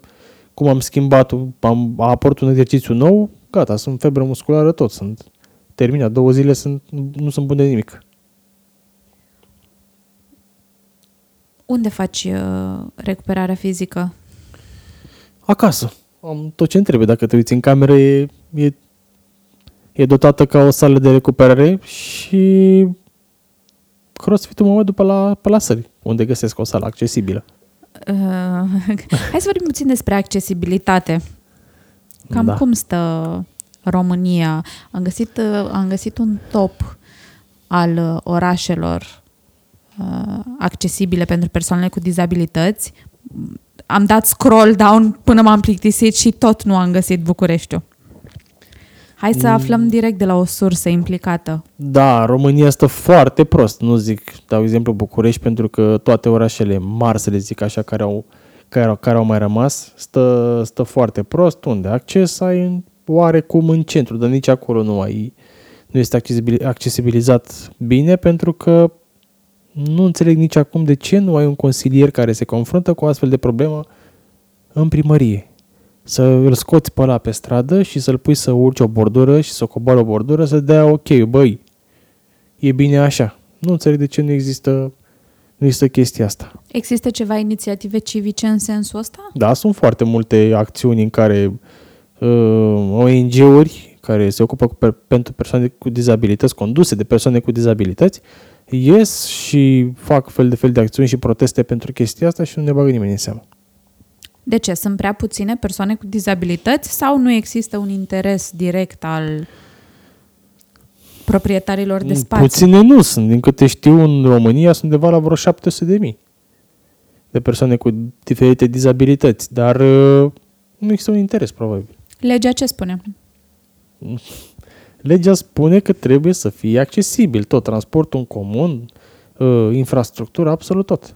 cum am schimbat, am, a apărut un exercițiu nou, gata, sunt febră musculară tot, sunt terminat, două zile sunt, nu sunt bun de nimic. Unde faci uh, recuperarea fizică? Acasă. Am tot ce trebuie. Dacă te uiți în cameră, e, e, e dotată ca o sală de recuperare și crossfit-ul mă după la, pe la sări, unde găsesc o sală accesibilă. Uh, hai să vorbim puțin despre accesibilitate. Cam Da. cum stă România? Am găsit, uh, am găsit un top al uh, orașelor uh, accesibile pentru persoanele cu dizabilități. Am dat scroll down până m-am plictisit și tot nu am găsit Bucureștiul. Hai să aflăm direct de la o sursă implicată. Da, România stă foarte prost. Nu zic, dau exemplu București, pentru că toate orașele mari, să le zic așa, care au, care, au- care au mai rămas, stă, stă foarte prost. Unde? Acces ai în, oarecum în centru, dar nici acolo nu ai nu este accesibil, accesibilizat bine pentru că nu înțeleg nici acum de ce nu ai un consilier care se confruntă cu o astfel de problemă în primărie. Să îl scoți pe ăla pe stradă și să-l pui să urce o bordură și să coboare o bordură să dea ok, băi, e bine așa. Nu înțeleg de ce nu există, nu există chestia asta. Există ceva inițiative civice în sensul ăsta? Da, sunt foarte multe acțiuni în care uh, ONG-uri care se ocupă cu per- pentru persoane cu dizabilități, conduse de persoane cu dizabilități, ies și fac fel de fel de acțiuni și proteste pentru chestia asta și nu ne bagă nimeni în seamă. De ce? Sunt prea puține persoane cu dizabilități sau nu există un interes direct al proprietarilor de spații? Puține nu sunt. Din câte știu, în România sunt undeva la vreo 700 de mii de persoane cu diferite dizabilități, dar uh, nu există un interes, probabil. Legea ce spune? Legea spune că trebuie să fie accesibil tot, transportul în comun, uh, infrastructura, absolut tot.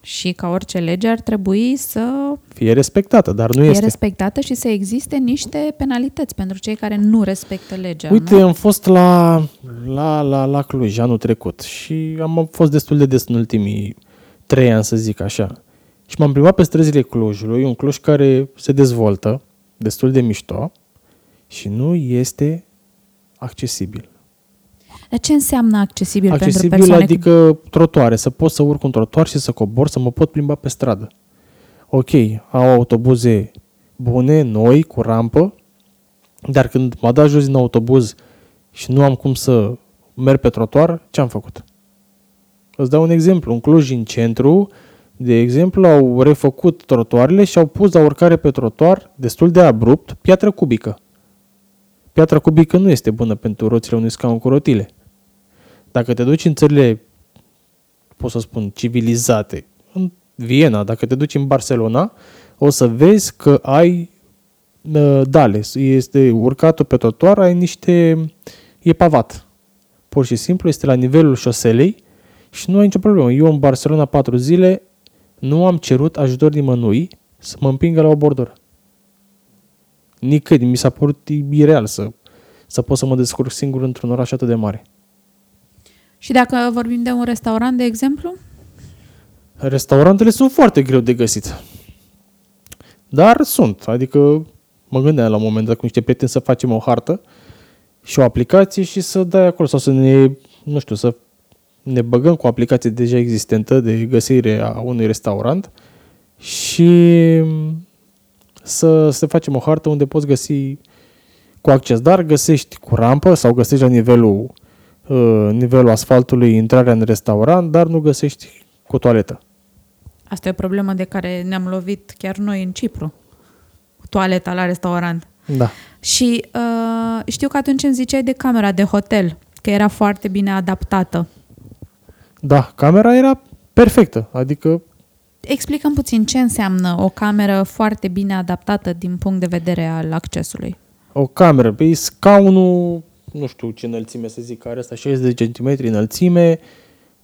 Și ca orice lege ar trebui să Fie respectată, dar nu fie este. respectată și să existe niște penalități pentru cei care nu respectă legea. Uite, nu? am fost la, la, la, la Cluj anul trecut și am fost destul de des în ultimii trei ani, să zic așa. Și m-am plimbat pe străzile Clujului, un Cluj care se dezvoltă, destul de mișto, și nu este accesibil. Dar ce înseamnă accesibil, pentru accesibil persoane cu... adică trotuare, să pot să urc un trotuar și să cobor, să mă pot plimba pe stradă. Ok, au autobuze bune, noi, cu rampă, dar când mă dat jos din autobuz și nu am cum să merg pe trotuar, ce am făcut? Îți dau un exemplu. În Cluj, în centru, de exemplu, au refăcut trotuarele și au pus la urcare pe trotuar, destul de abrupt, piatră cubică. Piatra cubică nu este bună pentru roțile unui scaun cu rotile. Dacă te duci în țările, pot să spun, civilizate, în Viena, dacă te duci în Barcelona, o să vezi că ai uh, dale. Este urcatul pe trotuar, ai niște... e pavat. Pur și simplu este la nivelul șoselei și nu ai nicio problemă. Eu în Barcelona patru zile nu am cerut ajutor nimănui să mă împingă la o bordură. Nicăieri. Mi s-a părut ireal să, să pot să mă descurc singur într-un oraș atât de mare. Și dacă vorbim de un restaurant, de exemplu, Restaurantele sunt foarte greu de găsit. Dar sunt. Adică mă gândeam la un moment dat cu niște prieteni să facem o hartă și o aplicație și să dai acolo sau să ne, nu știu, să ne băgăm cu o aplicație deja existentă de găsire a unui restaurant și să, să facem o hartă unde poți găsi cu acces, dar găsești cu rampă sau găsești la nivelul, uh, nivelul asfaltului intrarea în restaurant, dar nu găsești cu toaletă. asta e o problemă de care ne-am lovit chiar noi în Cipru. Toaleta la restaurant. Da. Și uh, știu că atunci îmi ziceai de camera de hotel, că era foarte bine adaptată. Da, camera era perfectă, adică Explicăm puțin ce înseamnă o cameră foarte bine adaptată din punct de vedere al accesului. o cameră, pe scaunul, nu știu ce înălțime să zic, are asta 60 de cm înălțime,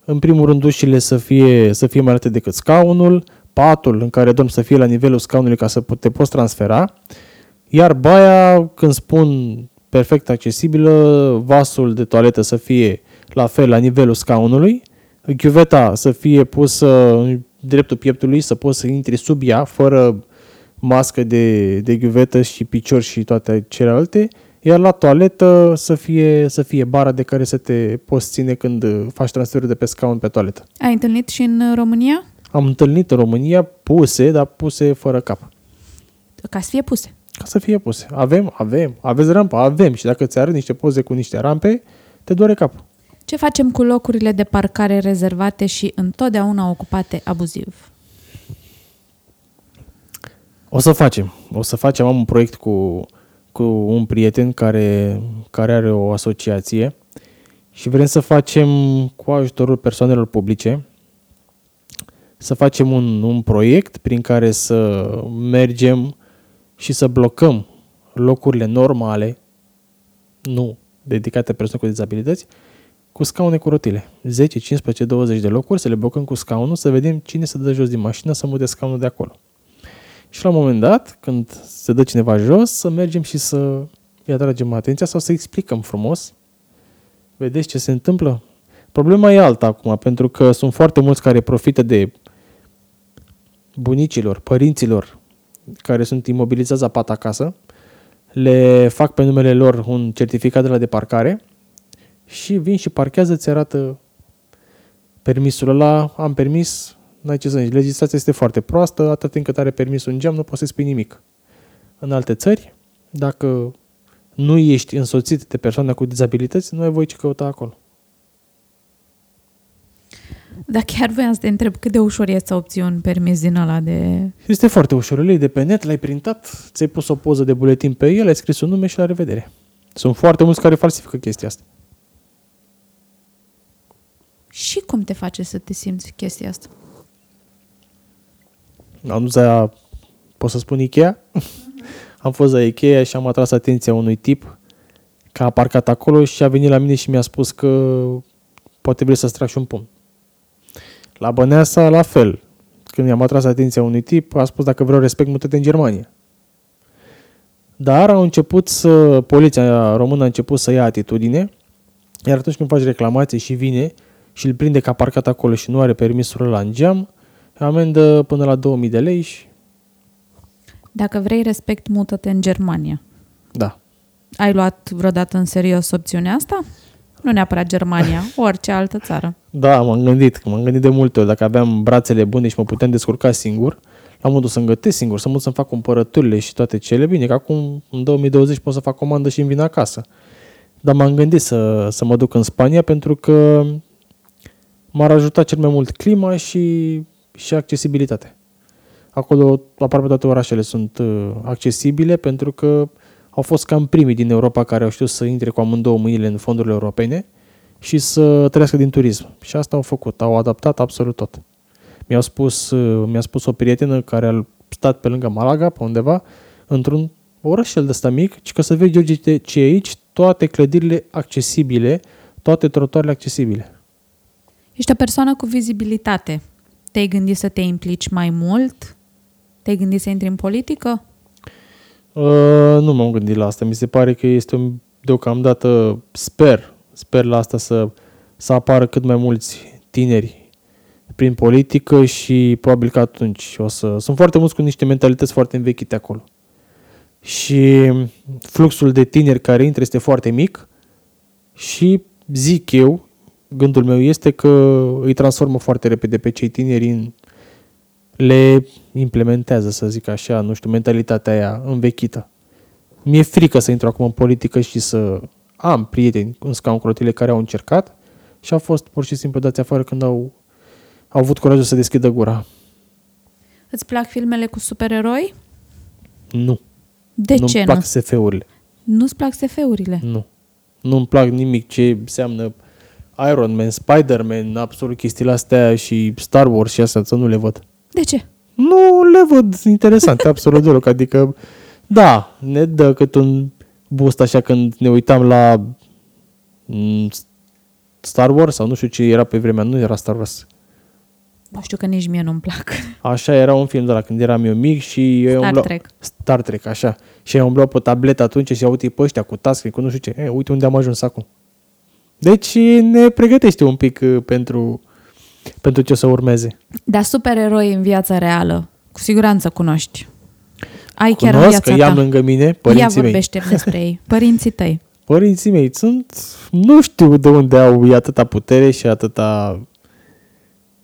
în primul rând ușile să fie, să fie mai înalte decât scaunul, patul în care dorm să fie la nivelul scaunului ca să te poți transfera, iar baia, când spun perfect accesibilă, vasul de toaletă să fie la fel la nivelul scaunului, chiuveta să fie pusă în dreptul pieptului, să poți să intri sub ea, fără mască de, de ghiuvetă și picior și toate celelalte, iar la toaletă să fie, să fie bara de care să te poți ține când faci transferul de pe scaun pe toaletă. Ai întâlnit și în România? Am întâlnit în România puse, dar puse fără cap. Ca să fie puse. Ca să fie puse. Avem, avem. Aveți rampă? Avem. Și dacă ți arăt niște poze cu niște rampe, te doare capul. Ce facem cu locurile de parcare rezervate și întotdeauna ocupate abuziv? O să facem. O să facem. Am un proiect cu, cu un prieten care, care are o asociație și vrem să facem cu ajutorul persoanelor publice să facem un, un proiect prin care să mergem și să blocăm locurile normale, nu dedicate persoane cu dizabilități, cu scaune cu rotile. 10, 15, 20 de locuri, să le blocăm cu scaunul, să vedem cine se dă jos din mașină, să mute scaunul de acolo. Și la un moment dat, când se dă cineva jos, să mergem și să îi atragem atenția sau să explicăm frumos. Vedeți ce se întâmplă? Problema e alta acum, pentru că sunt foarte mulți care profită de bunicilor, părinților care sunt imobilizați la pat acasă, le fac pe numele lor un certificat de la deparcare și vin și parchează, ți arată permisul ăla, am permis, n-ai ce să zici. Legislația este foarte proastă, atât timp cât are permisul în geam, nu poți să spui nimic. În alte țări, dacă nu ești însoțit de persoane cu dizabilități, nu ai voie ce căuta acolo. Dar chiar voiam să te întreb cât de ușor e să obții un permis din ăla de... Este foarte ușor. Îl de pe net, l-ai printat, ți-ai pus o poză de buletin pe el, ai scris un nume și la revedere. Sunt foarte mulți care falsifică chestia asta. Și cum te face să te simți chestia asta? Am dus la, pot să spun Ikea? am fost la Ikea și am atras atenția unui tip că a parcat acolo și a venit la mine și mi-a spus că poate vrei să-ți tragi un pumn. La Băneasa, la fel. Când i-am atras atenția unui tip, a spus dacă vreau respect, mută în Germania. Dar au început să, poliția română a început să ia atitudine, iar atunci când faci reclamație și vine și îl prinde că a parcat acolo și nu are permisul la în geam, amendă până la 2000 de lei și... Dacă vrei respect, mută-te în Germania. Da. Ai luat vreodată în serios opțiunea asta? Nu neapărat Germania, orice altă țară. Da, m-am gândit, m-am gândit de multe ori. Dacă aveam brațele bune și mă puteam descurca singur, la modul să-mi gătesc singur, să mă să-mi fac cumpărăturile și toate cele. Bine, că acum în 2020 pot să fac comandă și îmi vin acasă. Dar m-am gândit să, să mă duc în Spania pentru că m-ar ajuta cel mai mult clima și, și accesibilitate. Acolo aproape toate orașele sunt uh, accesibile pentru că au fost cam primii din Europa care au știut să intre cu amândouă mâinile în fondurile europene și să trăiască din turism. Și asta au făcut, au adaptat absolut tot. Mi-a spus, mi-a spus o prietenă care a stat pe lângă Malaga, pe undeva, într-un orășel de ăsta mic, și că să vezi, George, ce aici toate clădirile accesibile, toate trotuarele accesibile. Ești o persoană cu vizibilitate. Te-ai gândit să te implici mai mult? Te-ai gândit să intri în politică? Uh, nu m-am gândit la asta. Mi se pare că este un, deocamdată, sper, sper la asta să, să apară cât mai mulți tineri prin politică și probabil că atunci o să... Sunt foarte mulți cu niște mentalități foarte învechite acolo. Și fluxul de tineri care intră este foarte mic și zic eu, gândul meu este că îi transformă foarte repede pe cei tineri în le implementează, să zic așa, nu știu, mentalitatea aia învechită. Mi-e frică să intru acum în politică și să am prieteni în scaun crotile care au încercat și au fost pur și simplu dați afară când au, au avut curajul să deschidă gura. Îți plac filmele cu supereroi? Nu. De Nu-mi ce plac nu? SF-urile. Nu-ți plac SF-urile? Nu. Nu-mi plac nimic ce înseamnă Iron Man, Spider-Man, absolut chestiile astea și Star Wars și astea, să nu le văd. De ce? Nu le văd interesante, absolut deloc. Adică, da, ne dă cât un boost așa când ne uitam la mm, Star Wars sau nu știu ce era pe vremea, nu era Star Wars. Nu știu că nici mie nu-mi plac. Așa era un film de la când eram eu mic și eu Star umblau, Trek. Star Trek, așa. Și eu umblau pe tabletă atunci și uite pe ăștia cu tascări, cu nu știu ce. E, uite unde am ajuns acum. Deci ne pregătește un pic uh, pentru, pentru ce o să urmeze. Dar supereroi în viața reală, cu siguranță cunoști. Ai chiar în Cunosc viața că i-am ta. lângă mine Ia părinții mei. vorbește despre ei. Părinții tăi. Părinții mei sunt, nu știu de unde au atâta putere și atâta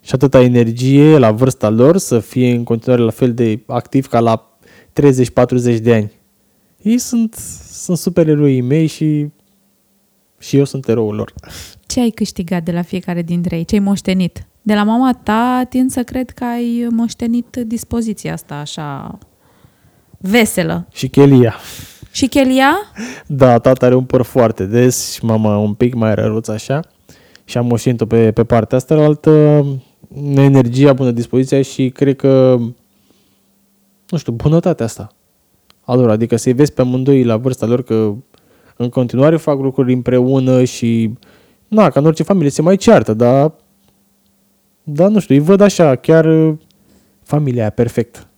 și atâta energie la vârsta lor să fie în continuare la fel de activ ca la 30-40 de ani. Ei sunt, sunt supereroii mei și, și eu sunt eroul lor. Ce ai câștigat de la fiecare dintre ei? Ce ai moștenit? De la mama ta tind să cred că ai moștenit dispoziția asta așa Veselă. Și chelia. Și chelia? Da, tata are un păr foarte des și mama un pic mai răruț așa. Și am moștenit-o pe, pe partea asta, la altă energia, bună dispoziția și cred că, nu știu, bunătatea asta. Alor, adică să-i vezi pe amândoi la vârsta lor că în continuare fac lucruri împreună și, na, ca în orice familie se mai ceartă, dar, dar nu știu, îi văd așa, chiar familia aia perfectă.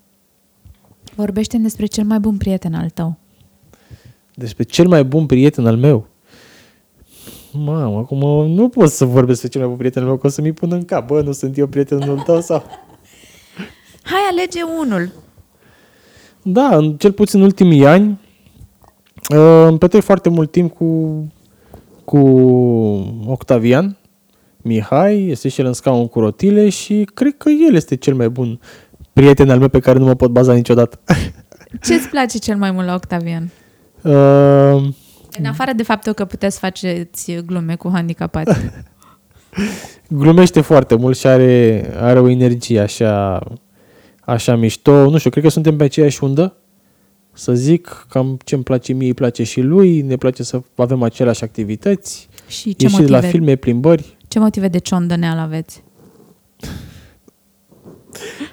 Vorbește despre cel mai bun prieten al tău. Despre cel mai bun prieten al meu. Mamă, acum nu pot să vorbesc despre cel mai bun prieten al meu, că o să mi pun în cap. Bă, nu sunt eu prietenul tău sau... Hai, alege unul. Da, în cel puțin în ultimii ani uh, îmi petrec foarte mult timp cu, cu Octavian, Mihai, este și el în scaun cu rotile și cred că el este cel mai bun prieten al meu pe care nu mă pot baza niciodată. Ce îți place cel mai mult la Octavian? Uh, În afară de faptul că puteți faceți glume cu handicapați. glumește foarte mult și are, are o energie așa, așa mișto. Nu știu, cred că suntem pe aceeași undă. Să zic, cam ce îmi place mie, îi place și lui, ne place să avem aceleași activități, Și ce ieși motive, la filme, plimbări. ce motive de ciondăneală aveți?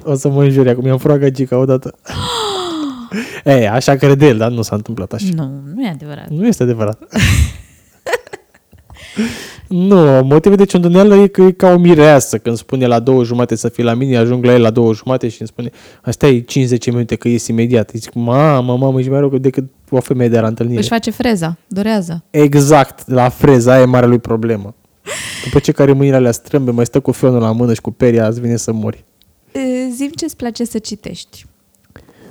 O să mă înjuri acum, i-am furat gagica odată. Ei, așa crede el, dar nu s-a întâmplat așa. Nu, nu e adevărat. Nu este adevărat. nu, motivul de ciondăneală e că e ca o mireasă. Când spune la două jumate să fii la mine, ajung la el la două jumate și îmi spune asta e 50 minute că ies imediat. Îi zic, mamă, mamă, ești mai rău decât o femeie de la întâlnire. Își face freza, dorează. Exact, la freza, aia e marea lui problemă. După ce care mâinile alea strâmbe, mai stă cu fionul la mână și cu peria, îți vine să mori. Zim ce îți place să citești.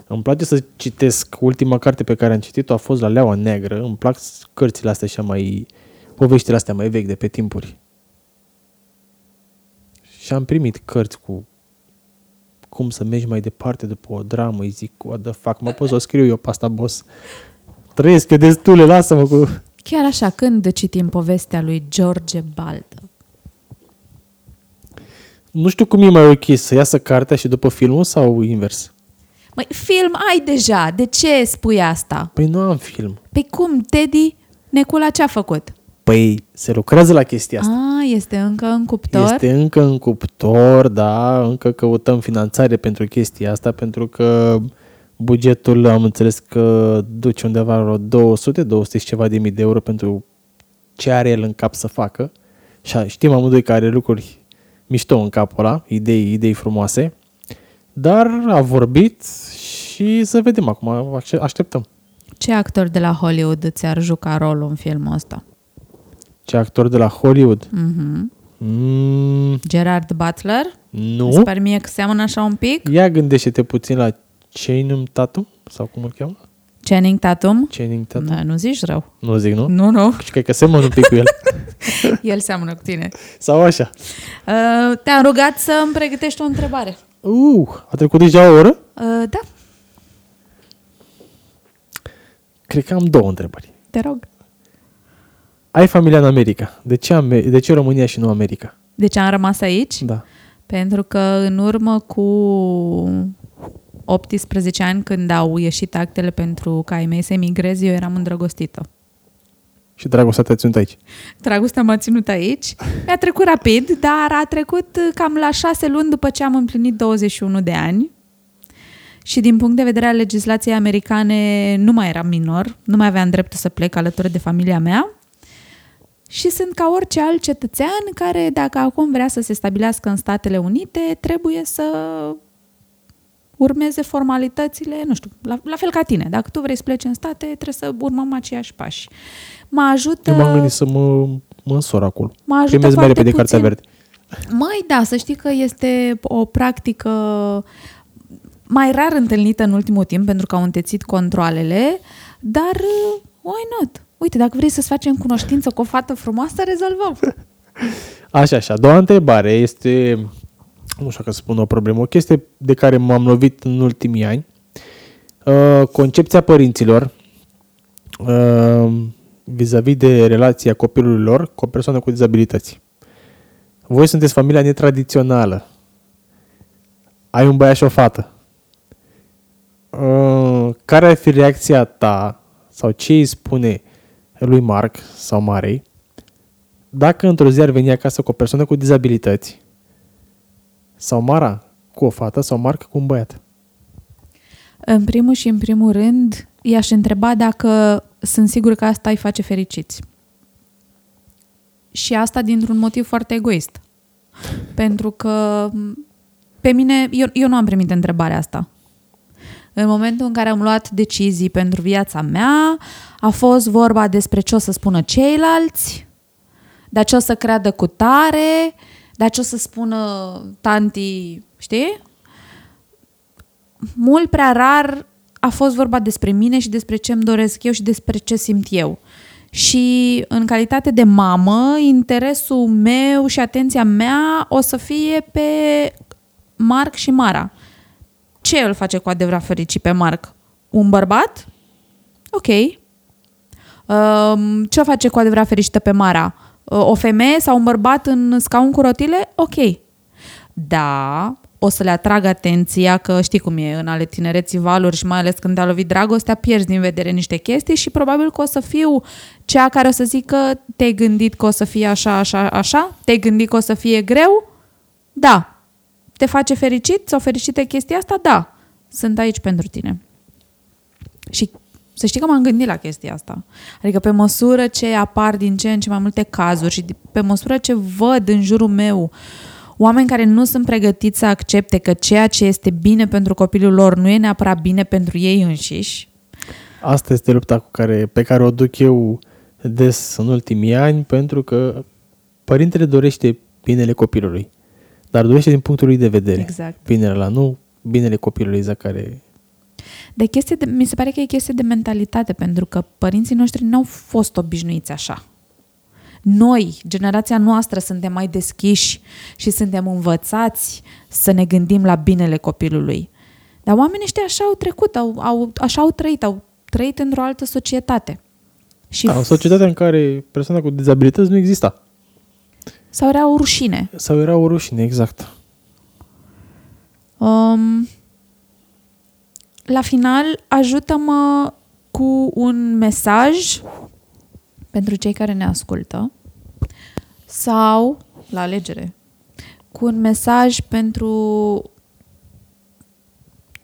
Îmi place să citesc. Ultima carte pe care am citit-o a fost La Leaua Neagră. Îmi plac cărțile astea așa mai... poveștile astea mai vechi de pe timpuri. Și am primit cărți cu cum să mergi mai departe după o dramă. Îi zic, what the fuck, mă pot să o scriu eu pe asta, boss. Trăiesc eu destule, lasă-mă cu... Chiar așa, când citim povestea lui George Baldă? Nu știu cum e mai ok să iasă cartea și după filmul sau invers. Măi, film ai deja, de ce spui asta? Păi nu am film. Păi cum, Teddy, Necula ce-a făcut? Păi se lucrează la chestia asta. A, este încă în cuptor? Este încă în cuptor, da, încă căutăm finanțare pentru chestia asta, pentru că bugetul am înțeles că duce undeva la 200, 200 și ceva de mii de euro pentru ce are el în cap să facă. Și știm amândoi că are lucruri mișto în capul ăla, idei, idei frumoase, dar a vorbit și să vedem acum, așteptăm. Ce actor de la Hollywood ți-ar juca rolul în filmul ăsta? Ce actor de la Hollywood? Mm-hmm. Mm, Gerard Butler? nu. Îți pare mie că seamănă așa un pic? Ia gândește-te puțin la Channing Tatum, sau cum îl cheamă? Channing Tatum? Channing Tatum. Da, nu zici rău. Nu zic, nu? Nu, nu. Și cred că semăn un pic cu el. El seamănă cu tine. Sau așa. Uh, te-am rugat să îmi pregătești o întrebare. Uh, a trecut deja o oră? Uh, da, Cred că am două întrebări. te rog. Ai familia în America. De ce, Amer- de ce România și nu America? De ce am rămas aici? Da. Pentru că în urmă cu 18 ani, când au ieșit actele pentru ca ai mei să emigrez, eu eram îndrăgostită. Și dragostea te-a ținut aici. Dragostea m-a ținut aici. Mi-a trecut rapid, dar a trecut cam la șase luni după ce am împlinit 21 de ani. Și din punct de vedere al legislației americane nu mai eram minor, nu mai aveam dreptul să plec alături de familia mea. Și sunt ca orice alt cetățean care, dacă acum vrea să se stabilească în Statele Unite, trebuie să urmeze formalitățile, nu știu, la, la fel ca tine. Dacă tu vrei să pleci în state, trebuie să urmăm aceiași pași. Mă ajută... Eu m-am gândit să mă, mă însor acolo. Mă ajută Primez mai foarte repede cartea puțin. verde. Măi, da, să știi că este o practică mai rar întâlnită în ultimul timp pentru că au întețit controlele, dar uh, why not? Uite, dacă vrei să-ți facem cunoștință cu o fată frumoasă, rezolvăm. Așa, așa. A doua întrebare este, nu știu dacă să spun o problemă, o chestie de care m-am lovit în ultimii ani. Uh, concepția părinților uh, vis-a-vis de relația copilului lor cu o persoană cu dizabilități. Voi sunteți familia netradițională. Ai un băiat și o fată. Uh, care ar fi reacția ta sau ce îi spune lui Mark sau Marei dacă într-o zi ar veni acasă cu o persoană cu dizabilități sau Mara cu o fată sau Mark cu un băiat? În primul și în primul rând, i-aș întreba dacă sunt sigur că asta îi face fericiți. Și asta dintr-un motiv foarte egoist. Pentru că pe mine, eu, eu nu am primit întrebarea asta. În momentul în care am luat decizii pentru viața mea, a fost vorba despre ce o să spună ceilalți, dar ce o să creadă cu tare, dar ce o să spună tanti, știi? Mult prea rar a fost vorba despre mine și despre ce îmi doresc eu și despre ce simt eu. Și în calitate de mamă, interesul meu și atenția mea o să fie pe Marc și Mara. Ce îl face cu adevărat fericit pe Marc? Un bărbat? Ok. Um, ce o face cu adevărat fericită pe Mara? Uh, o femeie sau un bărbat în scaun cu rotile? Ok. Da, o să le atrag atenția că știi cum e în ale tinereții valuri și mai ales când te-a lovit dragostea, pierzi din vedere niște chestii și probabil că o să fiu cea care o să zică te-ai gândit că o să fie așa, așa, așa? Te-ai gândit că o să fie greu? Da. Te face fericit sau fericită chestia asta? Da. Sunt aici pentru tine. Și să știi că m-am gândit la chestia asta. Adică pe măsură ce apar din ce în ce mai multe cazuri și pe măsură ce văd în jurul meu oameni care nu sunt pregătiți să accepte că ceea ce este bine pentru copilul lor nu e neapărat bine pentru ei înșiși. Asta este lupta cu care, pe care o duc eu des în ultimii ani, pentru că părintele dorește binele copilului, dar dorește din punctul lui de vedere. Exact. Binele la nu binele copilului exact care De chestie de, mi se pare că e chestie de mentalitate, pentru că părinții noștri nu au fost obișnuiți așa. Noi, generația noastră, suntem mai deschiși și suntem învățați să ne gândim la binele copilului. Dar oamenii ăștia așa au trecut, au, au, așa au trăit, au trăit într-o altă societate. Și Da, o societate în care persoana cu dizabilități nu exista. Sau era o rușine. Sau era o rușine, exact. Um, la final, ajută-mă cu un mesaj pentru cei care ne ascultă sau, la alegere, cu un mesaj pentru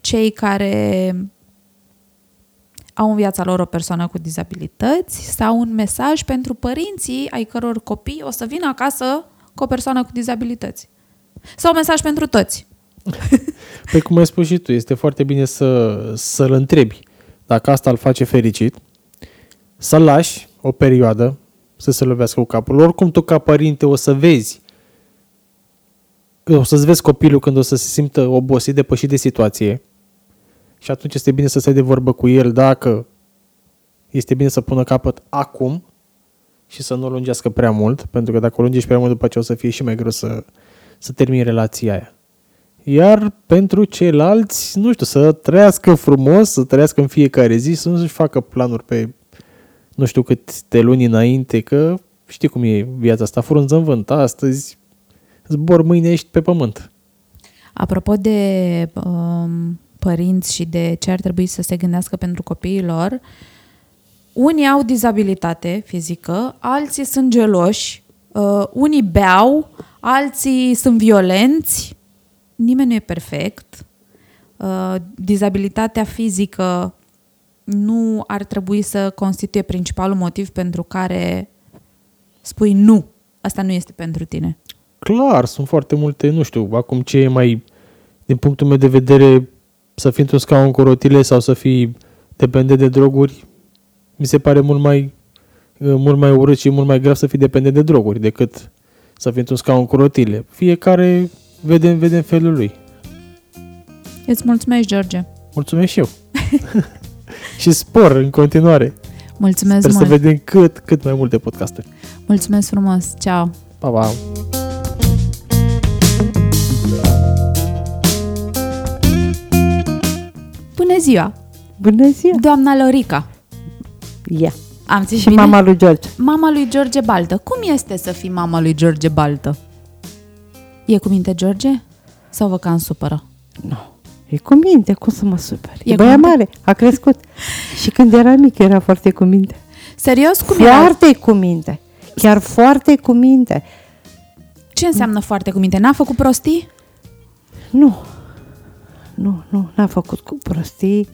cei care au în viața lor o persoană cu dizabilități sau un mesaj pentru părinții ai căror copii o să vină acasă cu o persoană cu dizabilități. Sau un mesaj pentru toți. Păi cum ai spus și tu, este foarte bine să, să-l întrebi dacă asta îl face fericit, să-l lași o perioadă să se lovească cu capul. Oricum tu ca părinte o să vezi o să-ți vezi copilul când o să se simtă obosit, depășit de situație și atunci este bine să stai de vorbă cu el dacă este bine să pună capăt acum și să nu o lungească prea mult, pentru că dacă o lungești prea mult după ce o să fie și mai greu să, să termini relația aia. Iar pentru ceilalți, nu știu, să trăiască frumos, să trăiască în fiecare zi, să nu-și facă planuri pe nu știu câte luni înainte, că știi cum e viața asta, frunză în vânt, astăzi zbor, mâine ești pe pământ. Apropo de um, părinți și de ce ar trebui să se gândească pentru copiii lor, unii au dizabilitate fizică, alții sunt geloși, uh, unii beau, alții sunt violenți, nimeni nu e perfect. Uh, dizabilitatea fizică nu ar trebui să constituie principalul motiv pentru care spui nu, asta nu este pentru tine. Clar, sunt foarte multe, nu știu, acum ce e mai, din punctul meu de vedere, să fii într-un scaun cu rotile sau să fii dependent de droguri, mi se pare mult mai, mult mai urât și mult mai grav să fii dependent de droguri decât să fii într-un scaun cu rotile. Fiecare vede, vede în felul lui. Îți mulțumesc, George. Mulțumesc și eu. și spor în continuare. Mulțumesc Sper mult. să vedem cât, cât mai multe podcasturi. Mulțumesc frumos. Ceau. Pa, pa! Bună ziua! Bună ziua! Doamna Lorica. Ia. Am zis Și bine? mama lui George. Mama lui George Baltă. Cum este să fii mama lui George Baltă? E cu minte George? Sau vă cam supără? Nu. E cu minte, cum să mă super? E, E e cu băia minte? mare, a crescut. și când era mic era foarte cu minte. Serios? Cum era? Foarte cu minte. Chiar foarte cu minte. Ce înseamnă foarte cu minte? N-a făcut prostii? Nu. Nu, nu, n-a făcut cu prostii.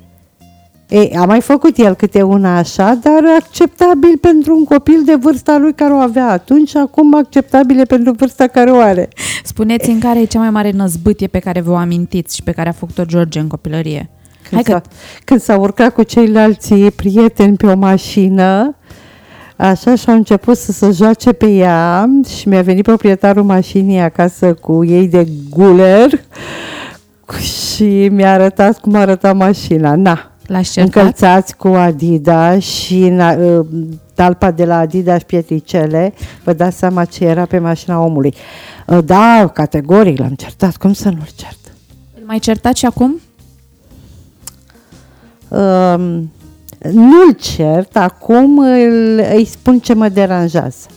E, a mai făcut el câte una așa, dar acceptabil pentru un copil de vârsta lui care o avea atunci și acum acceptabile pentru vârsta care o are. Spuneți în care e cea mai mare năzbâtie pe care vă amintiți și pe care a făcut-o George în copilărie. Hai Când, că s-a, când s-a urcat cu ceilalți prieteni pe o mașină, așa și au început să se joace pe ea și mi-a venit proprietarul mașinii acasă cu ei de guler și mi-a arătat cum arăta mașina. Na, l-aș certat. încălțați cu Adidas și în, uh, talpa de la Adidas pietricele, vă dați seama ce era pe mașina omului. Uh, Da, categoric l-am certat, cum să nu-l cert? Îl mai certați și acum? Um, nu-l cert, acum îl, îi spun ce mă deranjează.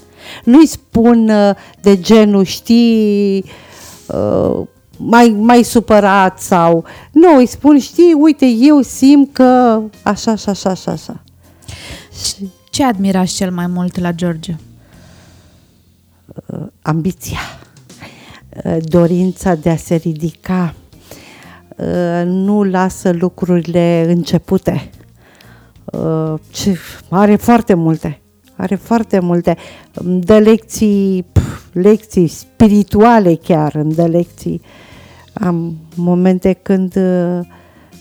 Nu-i spun uh, de genul, știi, uh, mai, mai supărat sau... Nu, îi spun, știi, uite, eu simt că așa, așa, așa, așa, așa. Și Ce admirați cel mai mult la George? ambiția, uh, dorința de a se ridica, uh, nu lasă lucrurile începute. Uh, Ce, are foarte multe, are foarte multe. Îmi dă lecții, pf, lecții spirituale chiar, îmi dă lecții. Am momente când uh,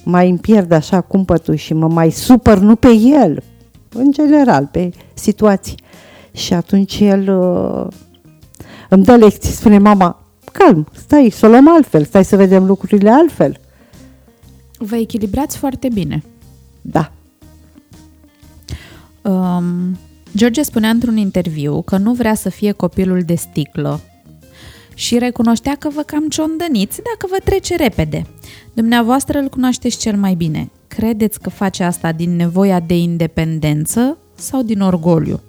mai îmi pierd așa cumpătul și mă mai supăr, nu pe el, în general, pe situații. Și atunci el uh, îmi dă lecții, spune mama, calm, stai, să o luăm altfel, stai să vedem lucrurile altfel. Vă echilibrați foarte bine. Da, Um, George spunea într-un interviu că nu vrea să fie copilul de sticlă și recunoștea că vă cam ciondăniți dacă vă trece repede. Dumneavoastră îl cunoașteți cel mai bine. Credeți că face asta din nevoia de independență sau din orgoliu?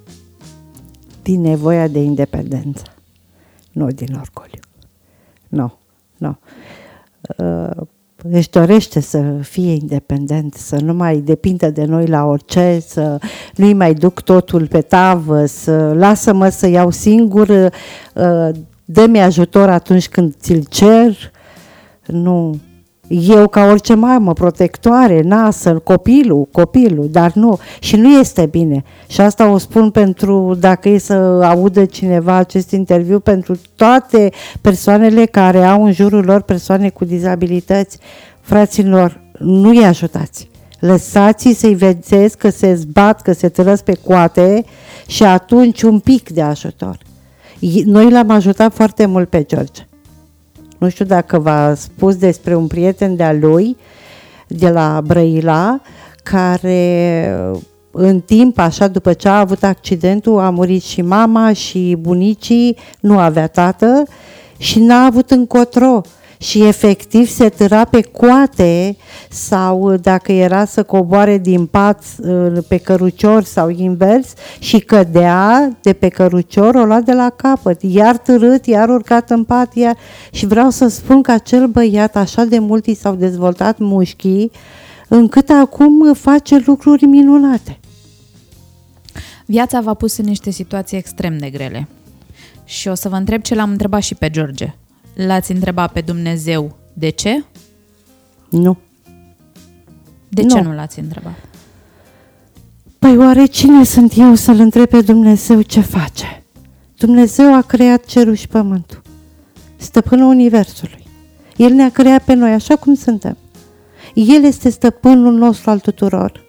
din nevoia de independență, nu din orgoliu. Nu, nu. Uh, își dorește să fie independent, să nu mai depindă de noi la orice, să nu-i mai duc totul pe tavă, să lasă-mă să iau singur, uh, dă-mi ajutor atunci când ți-l cer. Nu. Eu, ca orice mamă, protectoare, nasă, copilul, copilul, dar nu. Și nu este bine. Și asta o spun pentru, dacă e să audă cineva acest interviu, pentru toate persoanele care au în jurul lor persoane cu dizabilități. Fraților, nu-i ajutați. Lăsați-i să-i vedeți că se zbat, că se trăsc pe coate și atunci un pic de ajutor. Noi l-am ajutat foarte mult pe George. Nu știu dacă v-a spus despre un prieten de-a lui, de la Brăila, care în timp, așa, după ce a avut accidentul, a murit și mama și bunicii, nu avea tată și n-a avut încotro și efectiv se târa pe coate sau dacă era să coboare din pat uh, pe cărucior sau invers și cădea de pe cărucior, o lua de la capăt, iar târât, iar urcat în pat, iar... și vreau să spun că acel băiat așa de mult i s-au dezvoltat mușchii încât acum face lucruri minunate. Viața v-a pus în niște situații extrem de grele. Și o să vă întreb ce l-am întrebat și pe George. L-ați întrebat pe Dumnezeu de ce? Nu. De Nu. ce nu l-ați întrebat? Păi oare cine sunt eu să-L întreb pe Dumnezeu ce face? Dumnezeu a creat cerul și pământul. Stăpânul Universului. El ne-a creat pe noi așa cum suntem. El este stăpânul nostru al tuturor.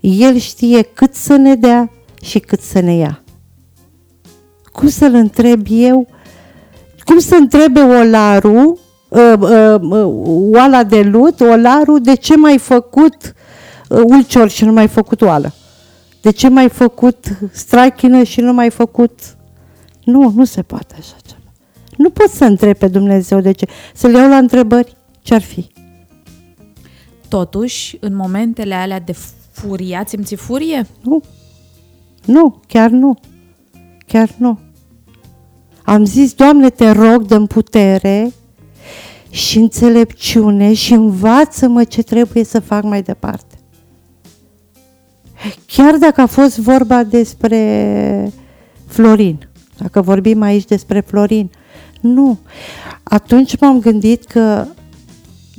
El știe cât să ne dea și cât să ne ia. Cum să-L întreb eu? Cum să întrebe Olaru, uh, uh, uh, oala de lut, Olaru, de ce mai făcut uh, ulcior și nu mai făcut oală? De ce mai făcut strachină și nu mai făcut... Nu, nu se poate așa ceva. Nu pot să întreb pe Dumnezeu de ce. Să le iau la întrebări ce-ar fi. Totuși, în momentele alea de furie, ați simțit furie? Nu. Nu, chiar nu. Chiar nu. Am zis, Doamne, te rog, dă putere și înțelepciune și învață-mă ce trebuie să fac mai departe. Chiar dacă a fost vorba despre Florin, dacă vorbim aici despre Florin, nu. Atunci m-am gândit că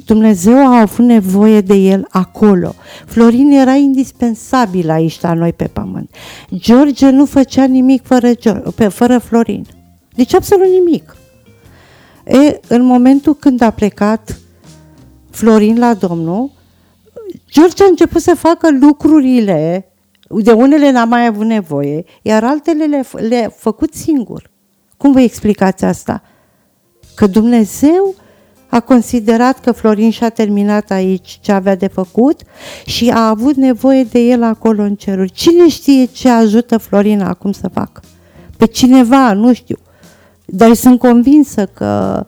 Dumnezeu a avut nevoie de el acolo. Florin era indispensabil aici la noi pe pământ. George nu făcea nimic fără, pe, fără Florin. Deci absolut nimic. E, în momentul când a plecat Florin la Domnul, George a început să facă lucrurile de unele n-a mai avut nevoie, iar altele le-a le făcut singur. Cum vă explicați asta? Că Dumnezeu a considerat că Florin și-a terminat aici ce avea de făcut și a avut nevoie de el acolo în ceruri. Cine știe ce ajută Florin acum să facă? Pe cineva, nu știu. Dar sunt convinsă că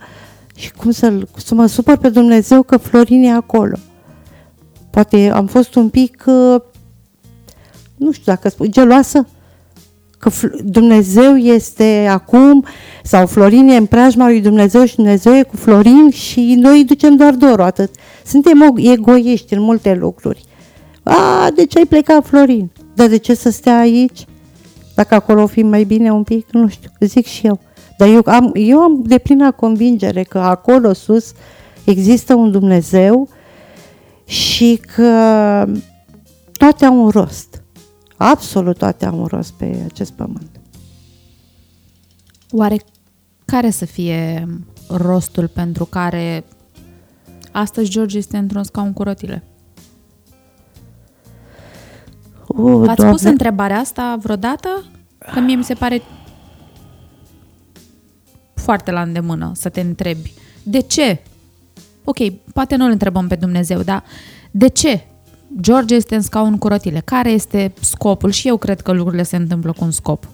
și cum să, să mă supăr pe Dumnezeu că Florin e acolo. Poate am fost un pic, uh, nu știu dacă spun, geloasă, că Dumnezeu este acum, sau Florin e în preajma lui Dumnezeu și Dumnezeu e cu Florin și noi îi ducem doar dorul, atât. Suntem egoiști în multe lucruri. A, de ce ai plecat, Florin? Dar de ce să stea aici? Dacă acolo o fi mai bine un pic, nu știu, zic și eu. Dar eu am, eu am de plină convingere că acolo sus există un Dumnezeu și că toate au un rost. Absolut toate au un rost pe acest pământ. Oare care să fie rostul pentru care astăzi George este într-un scaun cu rotile? Uh, V-ați Doamne. pus întrebarea asta vreodată? Că mie mi se pare foarte la îndemână să te întrebi. De ce? Ok, poate nu îl întrebăm pe Dumnezeu, dar de ce George este în scaun cu rotile? Care este scopul? Și eu cred că lucrurile se întâmplă cu un scop.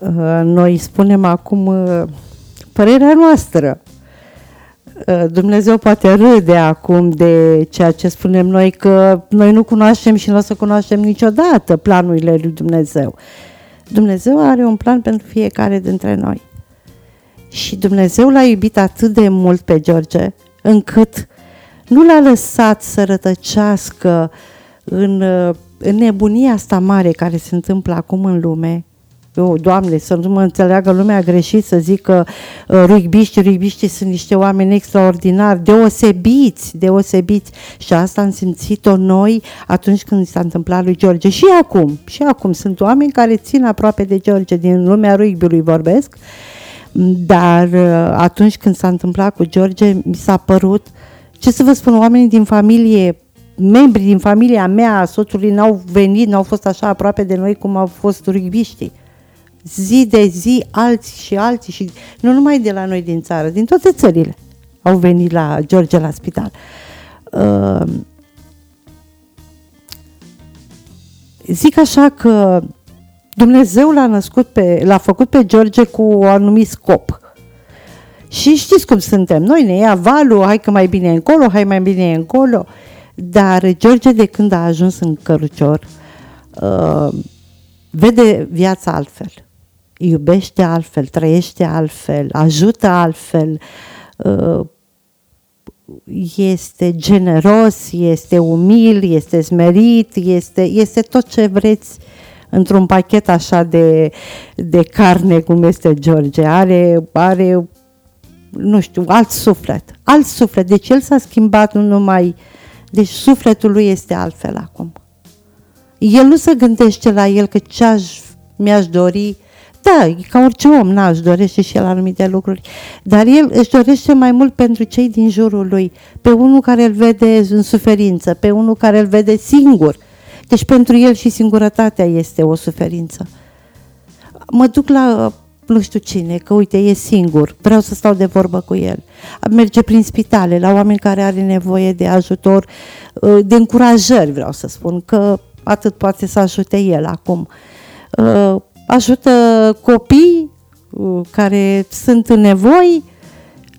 Uh, Noi spunem acum uh, părerea noastră. Uh, Dumnezeu poate râde acum de ceea ce spunem noi, că noi nu cunoaștem și nu o să cunoaștem niciodată planurile lui Dumnezeu. Dumnezeu are un plan pentru fiecare dintre noi. Și Dumnezeu l-a iubit atât de mult pe George, încât nu l-a lăsat să rătăcească în, în nebunia asta mare care se întâmplă acum în lume. Eu, Doamne, să nu mă înțeleagă lumea greșit să zic că uh, rugbiștii, rugbiștii sunt niște oameni extraordinari, deosebiți, deosebiți. Și asta am simțit-o noi atunci când s-a întâmplat lui George. Și acum, și acum sunt oameni care țin aproape de George, din lumea rugby vorbesc, dar uh, atunci când s-a întâmplat cu George, mi s-a părut, ce să vă spun, oamenii din familie, membrii din familia mea, soțului n-au venit, n-au fost așa aproape de noi cum au fost rugbiștii. Zi de zi, alții și alții și nu numai de la noi din țară, din toate țările au venit la George la spital. Uh, zic așa că Dumnezeu l-a născut pe, l-a făcut pe George cu un anumit scop. Și știți cum suntem, noi ne ia valul, hai că mai bine încolo, hai mai bine încolo. Dar George de când a ajuns în cărucior, uh, vede viața altfel. Iubește altfel, trăiește altfel, ajută altfel, uh, este generos, este umil, este smerit, este, este tot ce vreți într-un pachet așa de, de carne cum este George. Are, are, nu știu, alt suflet. Alt suflet. Deci el s-a schimbat nu numai... Deci sufletul lui este altfel acum. El nu se gândește la el că ce aș, mi-aș dori da, e ca orice om, na, își dorește și el anumite lucruri, dar el își dorește mai mult pentru cei din jurul lui, pe unul care îl vede în suferință, pe unul care îl vede singur. Deci pentru el și singurătatea este o suferință. Mă duc la nu știu cine, că uite, e singur, vreau să stau de vorbă cu el. Merge prin spitale, la oameni care are nevoie de ajutor, de încurajări, vreau să spun, că atât poate să ajute el acum ajută copii care sunt în nevoi,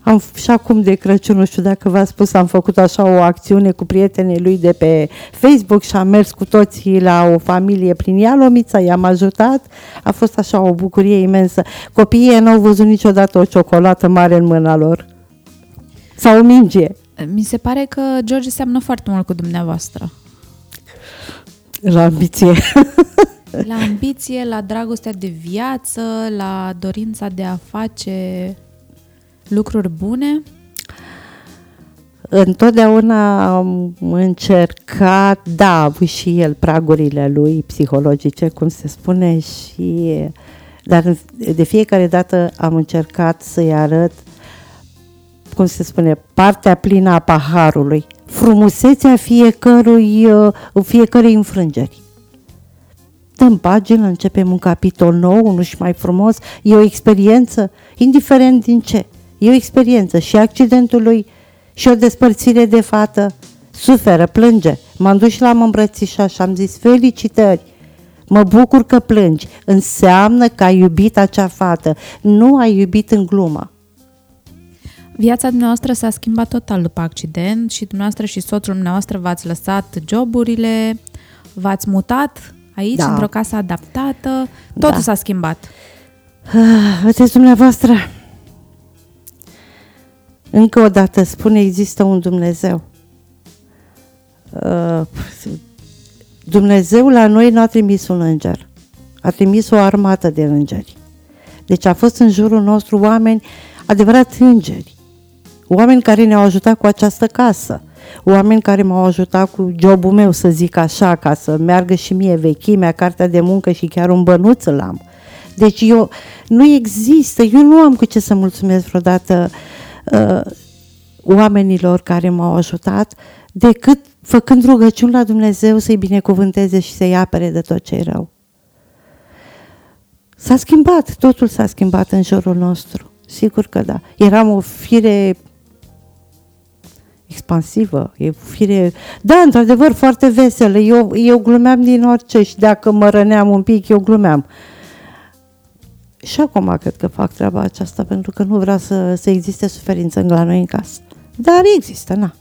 Am, și acum de Crăciun, nu știu dacă v-a spus, am făcut așa o acțiune cu prietenii lui de pe Facebook și am mers cu toții la o familie prin Ialomița, i-am ajutat. A fost așa o bucurie imensă. Copiii n-au văzut niciodată o ciocolată mare în mâna lor. Sau o minge. Mi se pare că George seamănă foarte mult cu dumneavoastră. La ambiție. La ambiție, la dragostea de viață, la dorința de a face lucruri bune? Întotdeauna am încercat, da, a avut și el pragurile lui psihologice, cum se spune, și dar de fiecare dată am încercat să-i arăt, cum se spune, partea plină a paharului, frumusețea fiecărui, fiecărei înfrângeri. Dăm pagină, începem un capitol nou, unul și mai frumos, e o experiență, indiferent din ce. E o experiență și accidentul lui și o despărțire de fată. Suferă, plânge. M-am dus și l-am îmbrățișat și am zis felicitări. Mă bucur că plângi. Înseamnă că ai iubit acea fată. Nu ai iubit în glumă. Viața dumneavoastră s-a schimbat total după accident și dumneavoastră și soțul dumneavoastră v-ați lăsat joburile, v-ați mutat aici, da. într-o casă adaptată, totul da. s-a schimbat. Ah, vedeți dumneavoastră, încă o dată spune, există un Dumnezeu. Uh, Dumnezeu la noi nu a trimis un înger, a trimis o armată de îngeri. Deci a fost în jurul nostru oameni, adevărat îngeri, oameni care ne-au ajutat cu această casă, oameni care m-au ajutat cu jobul meu, să zic așa, ca să meargă și mie vechimea, cartea de muncă și chiar un bănuț îl am. Deci eu, nu există, eu nu am cu ce să mulțumesc vreodată uh, oamenilor care m-au ajutat, decât făcând rugăciuni la Dumnezeu să-i binecuvânteze și să-i apere de tot ce e rău. S-a schimbat, totul s-a schimbat în jurul nostru. Sigur că da. Eram o fire expansivă, e fire... Da, într-adevăr, foarte veselă. Eu, eu glumeam din orice și dacă mă răneam un pic, eu glumeam. Și acum cred că fac treaba aceasta pentru că nu vreau să, să existe suferință la noi în casă. Dar există, na.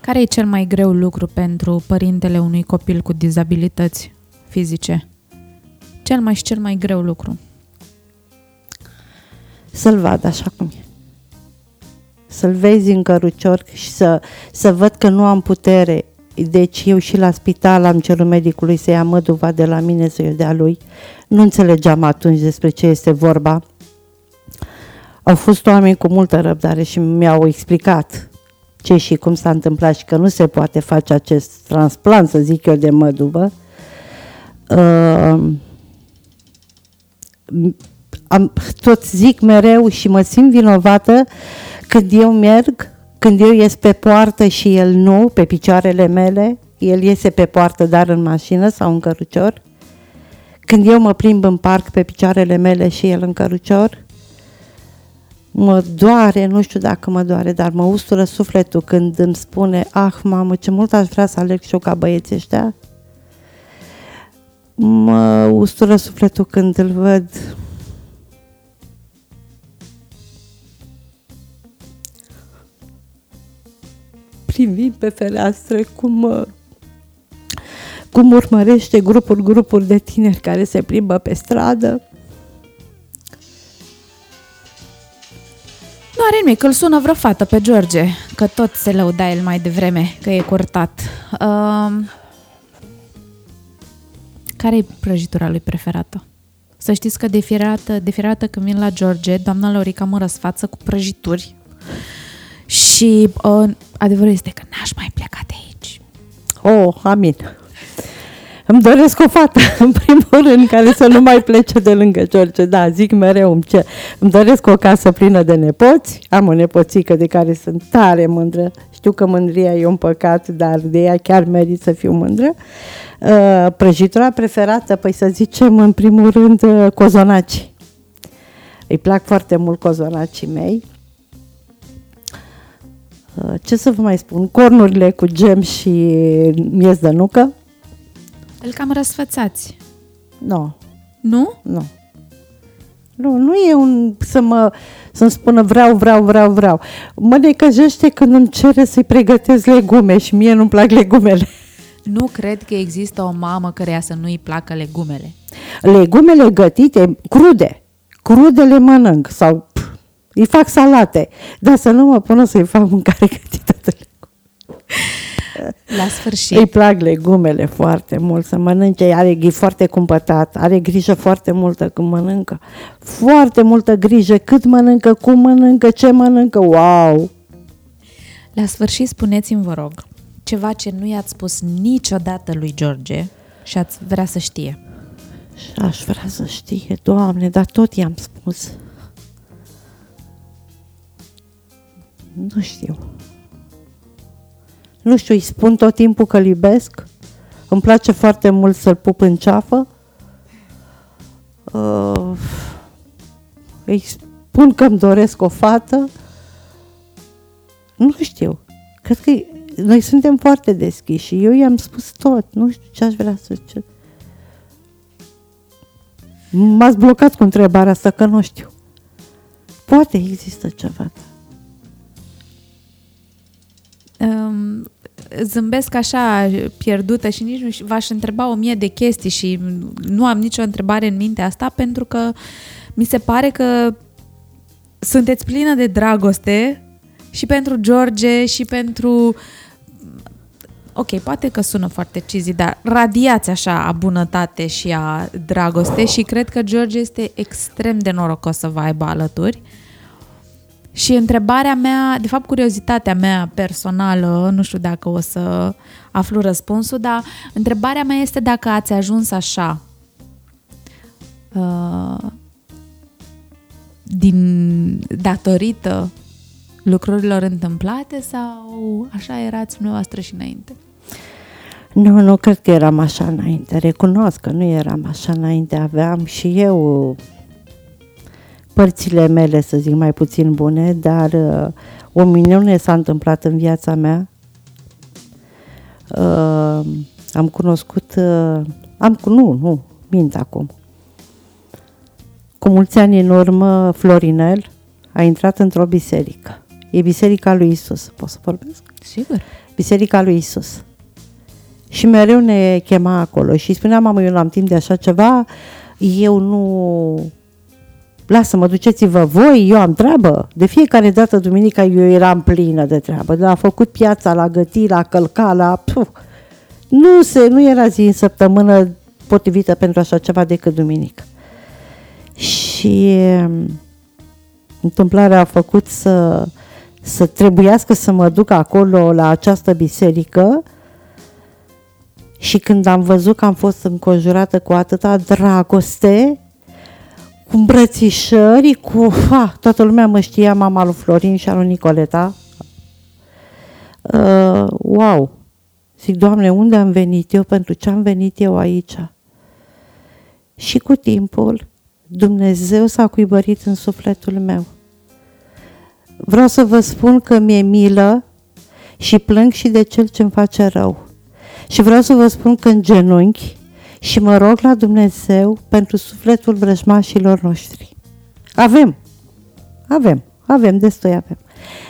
Care e cel mai greu lucru pentru părintele unui copil cu dizabilități fizice? Cel mai și cel mai greu lucru? Să-l vad așa cum e să-l vezi în cărucior și să, să văd că nu am putere. Deci eu și la spital am cerut medicului să ia măduva de la mine să-i dea lui. Nu înțelegeam atunci despre ce este vorba. Au fost oameni cu multă răbdare și mi-au explicat ce și cum s-a întâmplat și că nu se poate face acest transplant, să zic eu, de măduvă. Uh, am, tot zic mereu și mă simt vinovată când eu merg, când eu ies pe poartă și el nu, pe picioarele mele, el iese pe poartă, dar în mașină sau în cărucior, când eu mă plimb în parc pe picioarele mele și el în cărucior, mă doare, nu știu dacă mă doare, dar mă ustură sufletul când îmi spune, ah, mamă, ce mult aș vrea să alerg și eu ca băieții ăștia. Mă ustură sufletul când îl văd privind pe fereastră cum, cum urmărește grupuri, grupuri de tineri care se plimbă pe stradă. Nu are nimic, îl sună vreo fată pe George, că tot se lăuda el mai devreme, că e curtat. Uh, care e prăjitura lui preferată? Să știți că de fiecare dată, de fiecare dată când vin la George, doamna Lorica mă răsfață cu prăjituri și uh, adevărul este că n-aș mai pleca de aici. Oh, amin. Îmi doresc o fată, în primul rând, care să nu mai plece de lângă George. Da, zic mereu îmi, ce. îmi doresc o casă plină de nepoți. Am o nepoțică de care sunt tare mândră. Știu că mândria e un păcat, dar de ea chiar merit să fiu mândră. Uh, prăjitura preferată, păi să zicem, în primul rând, uh, cozonaci. Îi plac foarte mult cozonacii mei. Uh, ce să vă mai spun, cornurile cu gem și miez de nucă. Îl cam răsfățați. Nu. Nu? Nu. Nu, nu e un să mă să-mi spună vreau, vreau, vreau, vreau. Mă necăjește când îmi cere să-i pregătesc legume și mie nu-mi plac legumele. Nu cred că există o mamă căreia să nu-i placă legumele. Legumele gătite, crude, crude le mănânc sau pf, îi fac salate, dar să nu mă pună să-i fac mâncare gătită de legume. La sfârșit. Îi plac legumele foarte mult să mănânce, are e foarte cumpătat, are grijă foarte multă când mănâncă. Foarte multă grijă cât mănâncă, cum mănâncă, ce mănâncă, wow! La sfârșit, spuneți-mi, vă rog, ceva ce nu i-ați spus niciodată lui George și ați vrea să știe. Și aș vrea să știe, Doamne, dar tot i-am spus. Nu știu. Nu știu, îi spun tot timpul că îl iubesc. Îmi place foarte mult să-l pup în ceafă. Uh, îi spun că îmi doresc o fată. Nu știu. Cred că noi suntem foarte deschiși. Eu i-am spus tot. Nu știu ce aș vrea să cer. M-ați blocat cu întrebarea asta, că nu știu. Poate există ceva. Um, zâmbesc așa pierdută și nici nu știu, v-aș întreba o mie de chestii și nu am nicio întrebare în minte asta pentru că mi se pare că sunteți plină de dragoste și pentru George și pentru ok, poate că sună foarte cheesy, dar radiați așa a bunătate și a dragoste și cred că George este extrem de norocos să vă aibă alături. Și întrebarea mea, de fapt curiozitatea mea personală, nu știu dacă o să aflu răspunsul, dar întrebarea mea este dacă ați ajuns așa uh, din datorită lucrurilor întâmplate sau așa erați dumneavoastră și înainte? Nu, nu cred că eram așa înainte. Recunosc că nu eram așa înainte. Aveam și eu părțile mele, să zic, mai puțin bune, dar uh, o minune s-a întâmplat în viața mea. Uh, am cunoscut, uh, am, nu, nu, mint acum. Cu mulți ani în urmă, Florinel a intrat într-o biserică. E Biserica lui Isus. Pot să vorbesc? Sigur. Biserica lui Isus. Și mereu ne chema acolo și spunea, mamă, eu nu am timp de așa ceva, eu nu... Lasă-mă, duceți-vă voi, eu am treabă. De fiecare dată, duminica, eu eram plină de treabă. De la făcut piața, la gătit, la călca, la... Puh. Nu, se, nu era zi în săptămână potrivită pentru așa ceva decât duminică. Și um, întâmplarea a făcut să, să trebuiască să mă duc acolo la această biserică și când am văzut că am fost înconjurată cu atâta dragoste, cu îmbrățișări, cu... Ha, toată lumea mă știa, mama lui Florin și al lui Nicoleta. Uh, wow! Zic, Doamne, unde am venit eu? Pentru ce am venit eu aici? Și cu timpul, Dumnezeu s-a cuibărit în sufletul meu. Vreau să vă spun că mi-e milă și plâng și de cel ce îmi face rău. Și vreau să vă spun că în genunchi și mă rog la Dumnezeu pentru sufletul vrăjmașilor noștri. Avem, avem, avem, destui avem.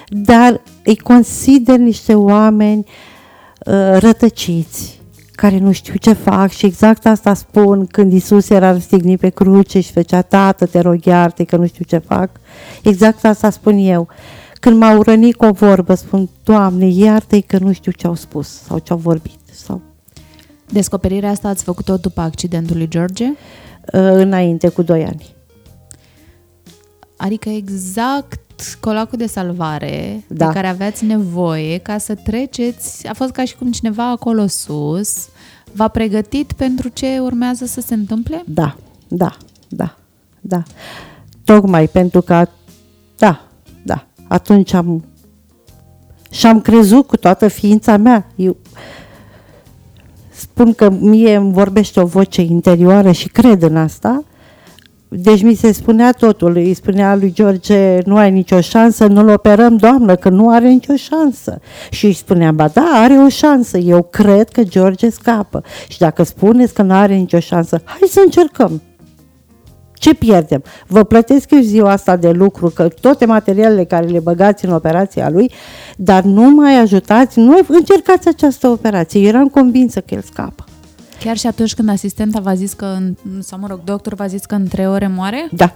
Dar îi consider niște oameni uh, rătăciți, care nu știu ce fac și exact asta spun când Isus era răstignit pe cruce și făcea, tată, te rog iarte că nu știu ce fac. Exact asta spun eu. Când m-au rănit cu o vorbă, spun, Doamne, iartă-i că nu știu ce au spus sau ce au vorbit. Sau... Descoperirea asta ați făcut-o după accidentul lui George? Uh, înainte, cu doi ani. Adică exact colacul de salvare Da. de care aveați nevoie ca să treceți, a fost ca și cum cineva acolo sus v-a pregătit pentru ce urmează să se întâmple? Da, da, da, da. Tocmai pentru că, da, da, atunci am și am crezut cu toată ființa mea. Eu spun că mie îmi vorbește o voce interioară și cred în asta. Deci mi se spunea totul, îi spunea lui George, nu ai nicio șansă, nu-l operăm, doamnă, că nu are nicio șansă. Și îi spuneam, ba da, are o șansă, eu cred că George scapă. Și dacă spuneți că nu are nicio șansă, hai să încercăm. Ce pierdem? Vă plătesc eu ziua asta de lucru, că toate materialele care le băgați în operația lui, dar nu mai ajutați, nu încercați această operație. Eu eram convinsă că el scapă. Chiar și atunci când asistenta v-a zis că, în- sau mă rog, doctor v-a zis că în trei ore moare? Da.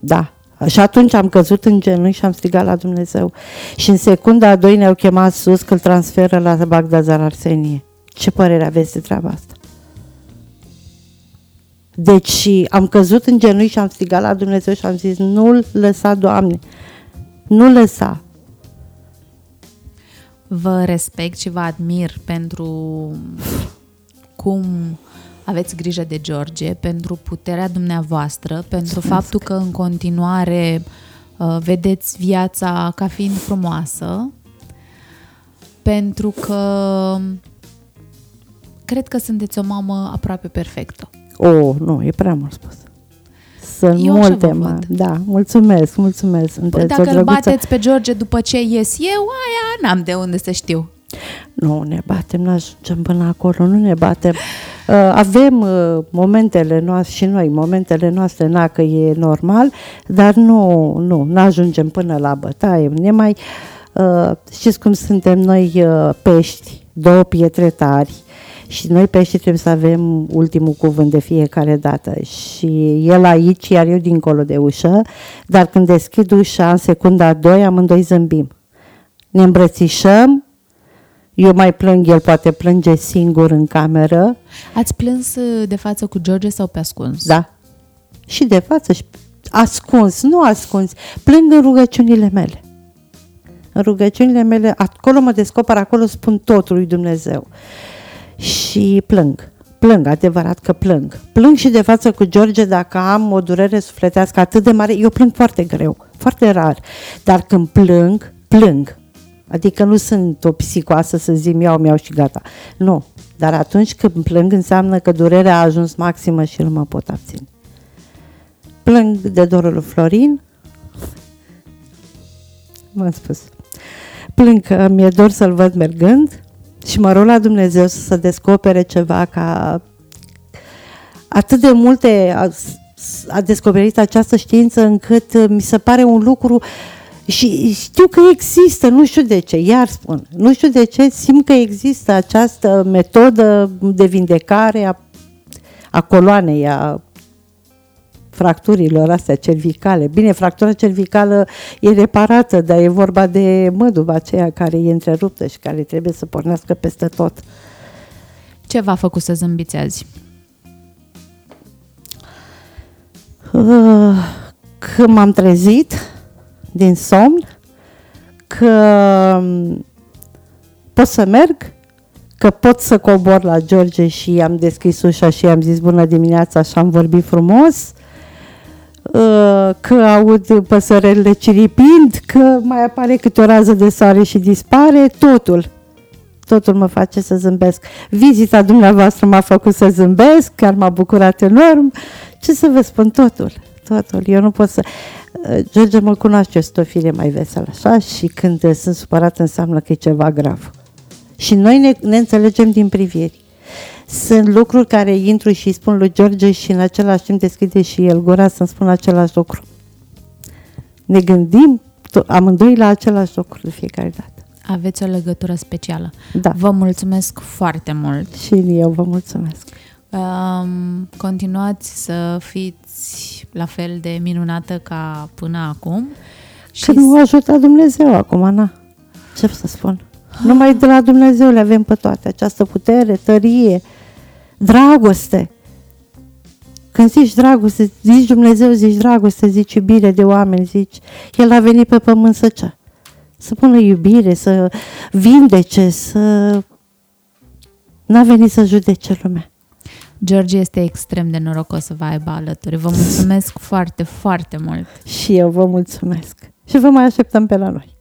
Da. Și atunci am căzut în genunchi și am strigat la Dumnezeu. Și în secunda a doi ne-au chemat sus că îl transferă la Bagdazar Arsenie. Ce părere aveți de treaba asta? Deci am căzut în genunchi și am strigat la Dumnezeu și am zis nu-l lăsa, Doamne, nu lăsa. Vă respect și vă admir pentru cum aveți grijă de George, pentru puterea dumneavoastră, pentru faptul că în continuare uh, vedeți viața ca fiind frumoasă, pentru că cred că sunteți o mamă aproape perfectă. O, oh, nu, e prea mult spus. Sunt Eu așa multe, vă mă. văd. Da, mulțumesc, mulțumesc. Păi Sunteți o dacă îl drăguță. bateți pe George după ce ies eu, aia n-am de unde să știu. Nu ne batem, nu ajungem până acolo, nu ne batem. Uh, avem uh, momentele noastre și noi, momentele noastre, na, că e normal, dar nu, nu, nu ajungem până la bătaie. Ne mai, uh, știți cum suntem noi uh, pești, două pietre tari, și noi pești trebuie să avem ultimul cuvânt de fiecare dată. Și el aici, iar eu dincolo de ușă, dar când deschid ușa în secunda a doi, amândoi zâmbim. Ne îmbrățișăm, eu mai plâng, el poate plânge singur în cameră, Ați plâns uh, de față cu George sau pe ascuns? da. Și de față, și ascuns, nu ascuns, plâng în rugăciunile mele. În rugăciunile mele, acolo mă descoper, acolo spun totul lui Dumnezeu. Și plâng. Plâng, adevărat că plâng. Plâng și de față cu George dacă am o durere sufletească atât de mare. Eu plâng foarte greu, foarte rar. Dar când plâng, plâng. Adică nu sunt o psicoasă să zic iau, mi-au și gata. Nu. Dar atunci când plâng înseamnă că durerea a ajuns maximă și nu mă pot abține. Plâng de dorul lui Florin. M-am spus. Plâng că mi-e dor să-l văd mergând și mă rog la Dumnezeu să se descopere ceva ca atât de multe a, a descoperit această știință încât uh, mi se pare un lucru și știu că există, nu știu de ce, iar spun, nu știu de ce, simt că există această metodă de vindecare a, a coloanei, a fracturilor astea cervicale. Bine, fractura cervicală e reparată, dar e vorba de măduva aceea care e întreruptă și care trebuie să pornească peste tot. Ce v-a făcut să zâmbiți azi? Uh, Că m-am trezit din somn, că um, pot să merg, că pot să cobor la George și am deschis ușa și am zis bună dimineața și am vorbit frumos, uh, că aud păsărelile ciripind, că mai apare câte o rază de soare și dispare, totul. Totul mă face să zâmbesc. Vizita dumneavoastră m-a făcut să zâmbesc, chiar m-a bucurat enorm. Ce să vă spun, totul, totul. Eu nu pot să... Uh, George mă cunoaște, sunt o fire mai veselă, așa, și când uh, sunt supărat înseamnă că e ceva grav. Și noi ne, ne înțelegem din priviri. Sunt lucruri care intru și îi spun lui George și în același timp deschide și el gura să-mi spun același lucru. Ne gândim to- amândoi la același lucru de fiecare dată. Aveți o legătură specială. Da. Vă mulțumesc foarte mult. Și eu vă mulțumesc. Um, continuați să fiți la fel de minunată ca până acum. Și nu ajută Dumnezeu acum, na. Ce să spun? Numai de la Dumnezeu le avem pe toate. Această putere, tărie, dragoste. Când zici dragoste, zici Dumnezeu, zici dragoste, zici iubire de oameni, zici El a venit pe pământ să ce? Să pună iubire, să vindece, să... N-a venit să judece lumea. George este extrem de norocos să vă aibă alături. Vă mulțumesc foarte, foarte mult. Și eu vă mulțumesc. Și vă mai așteptăm pe la noi.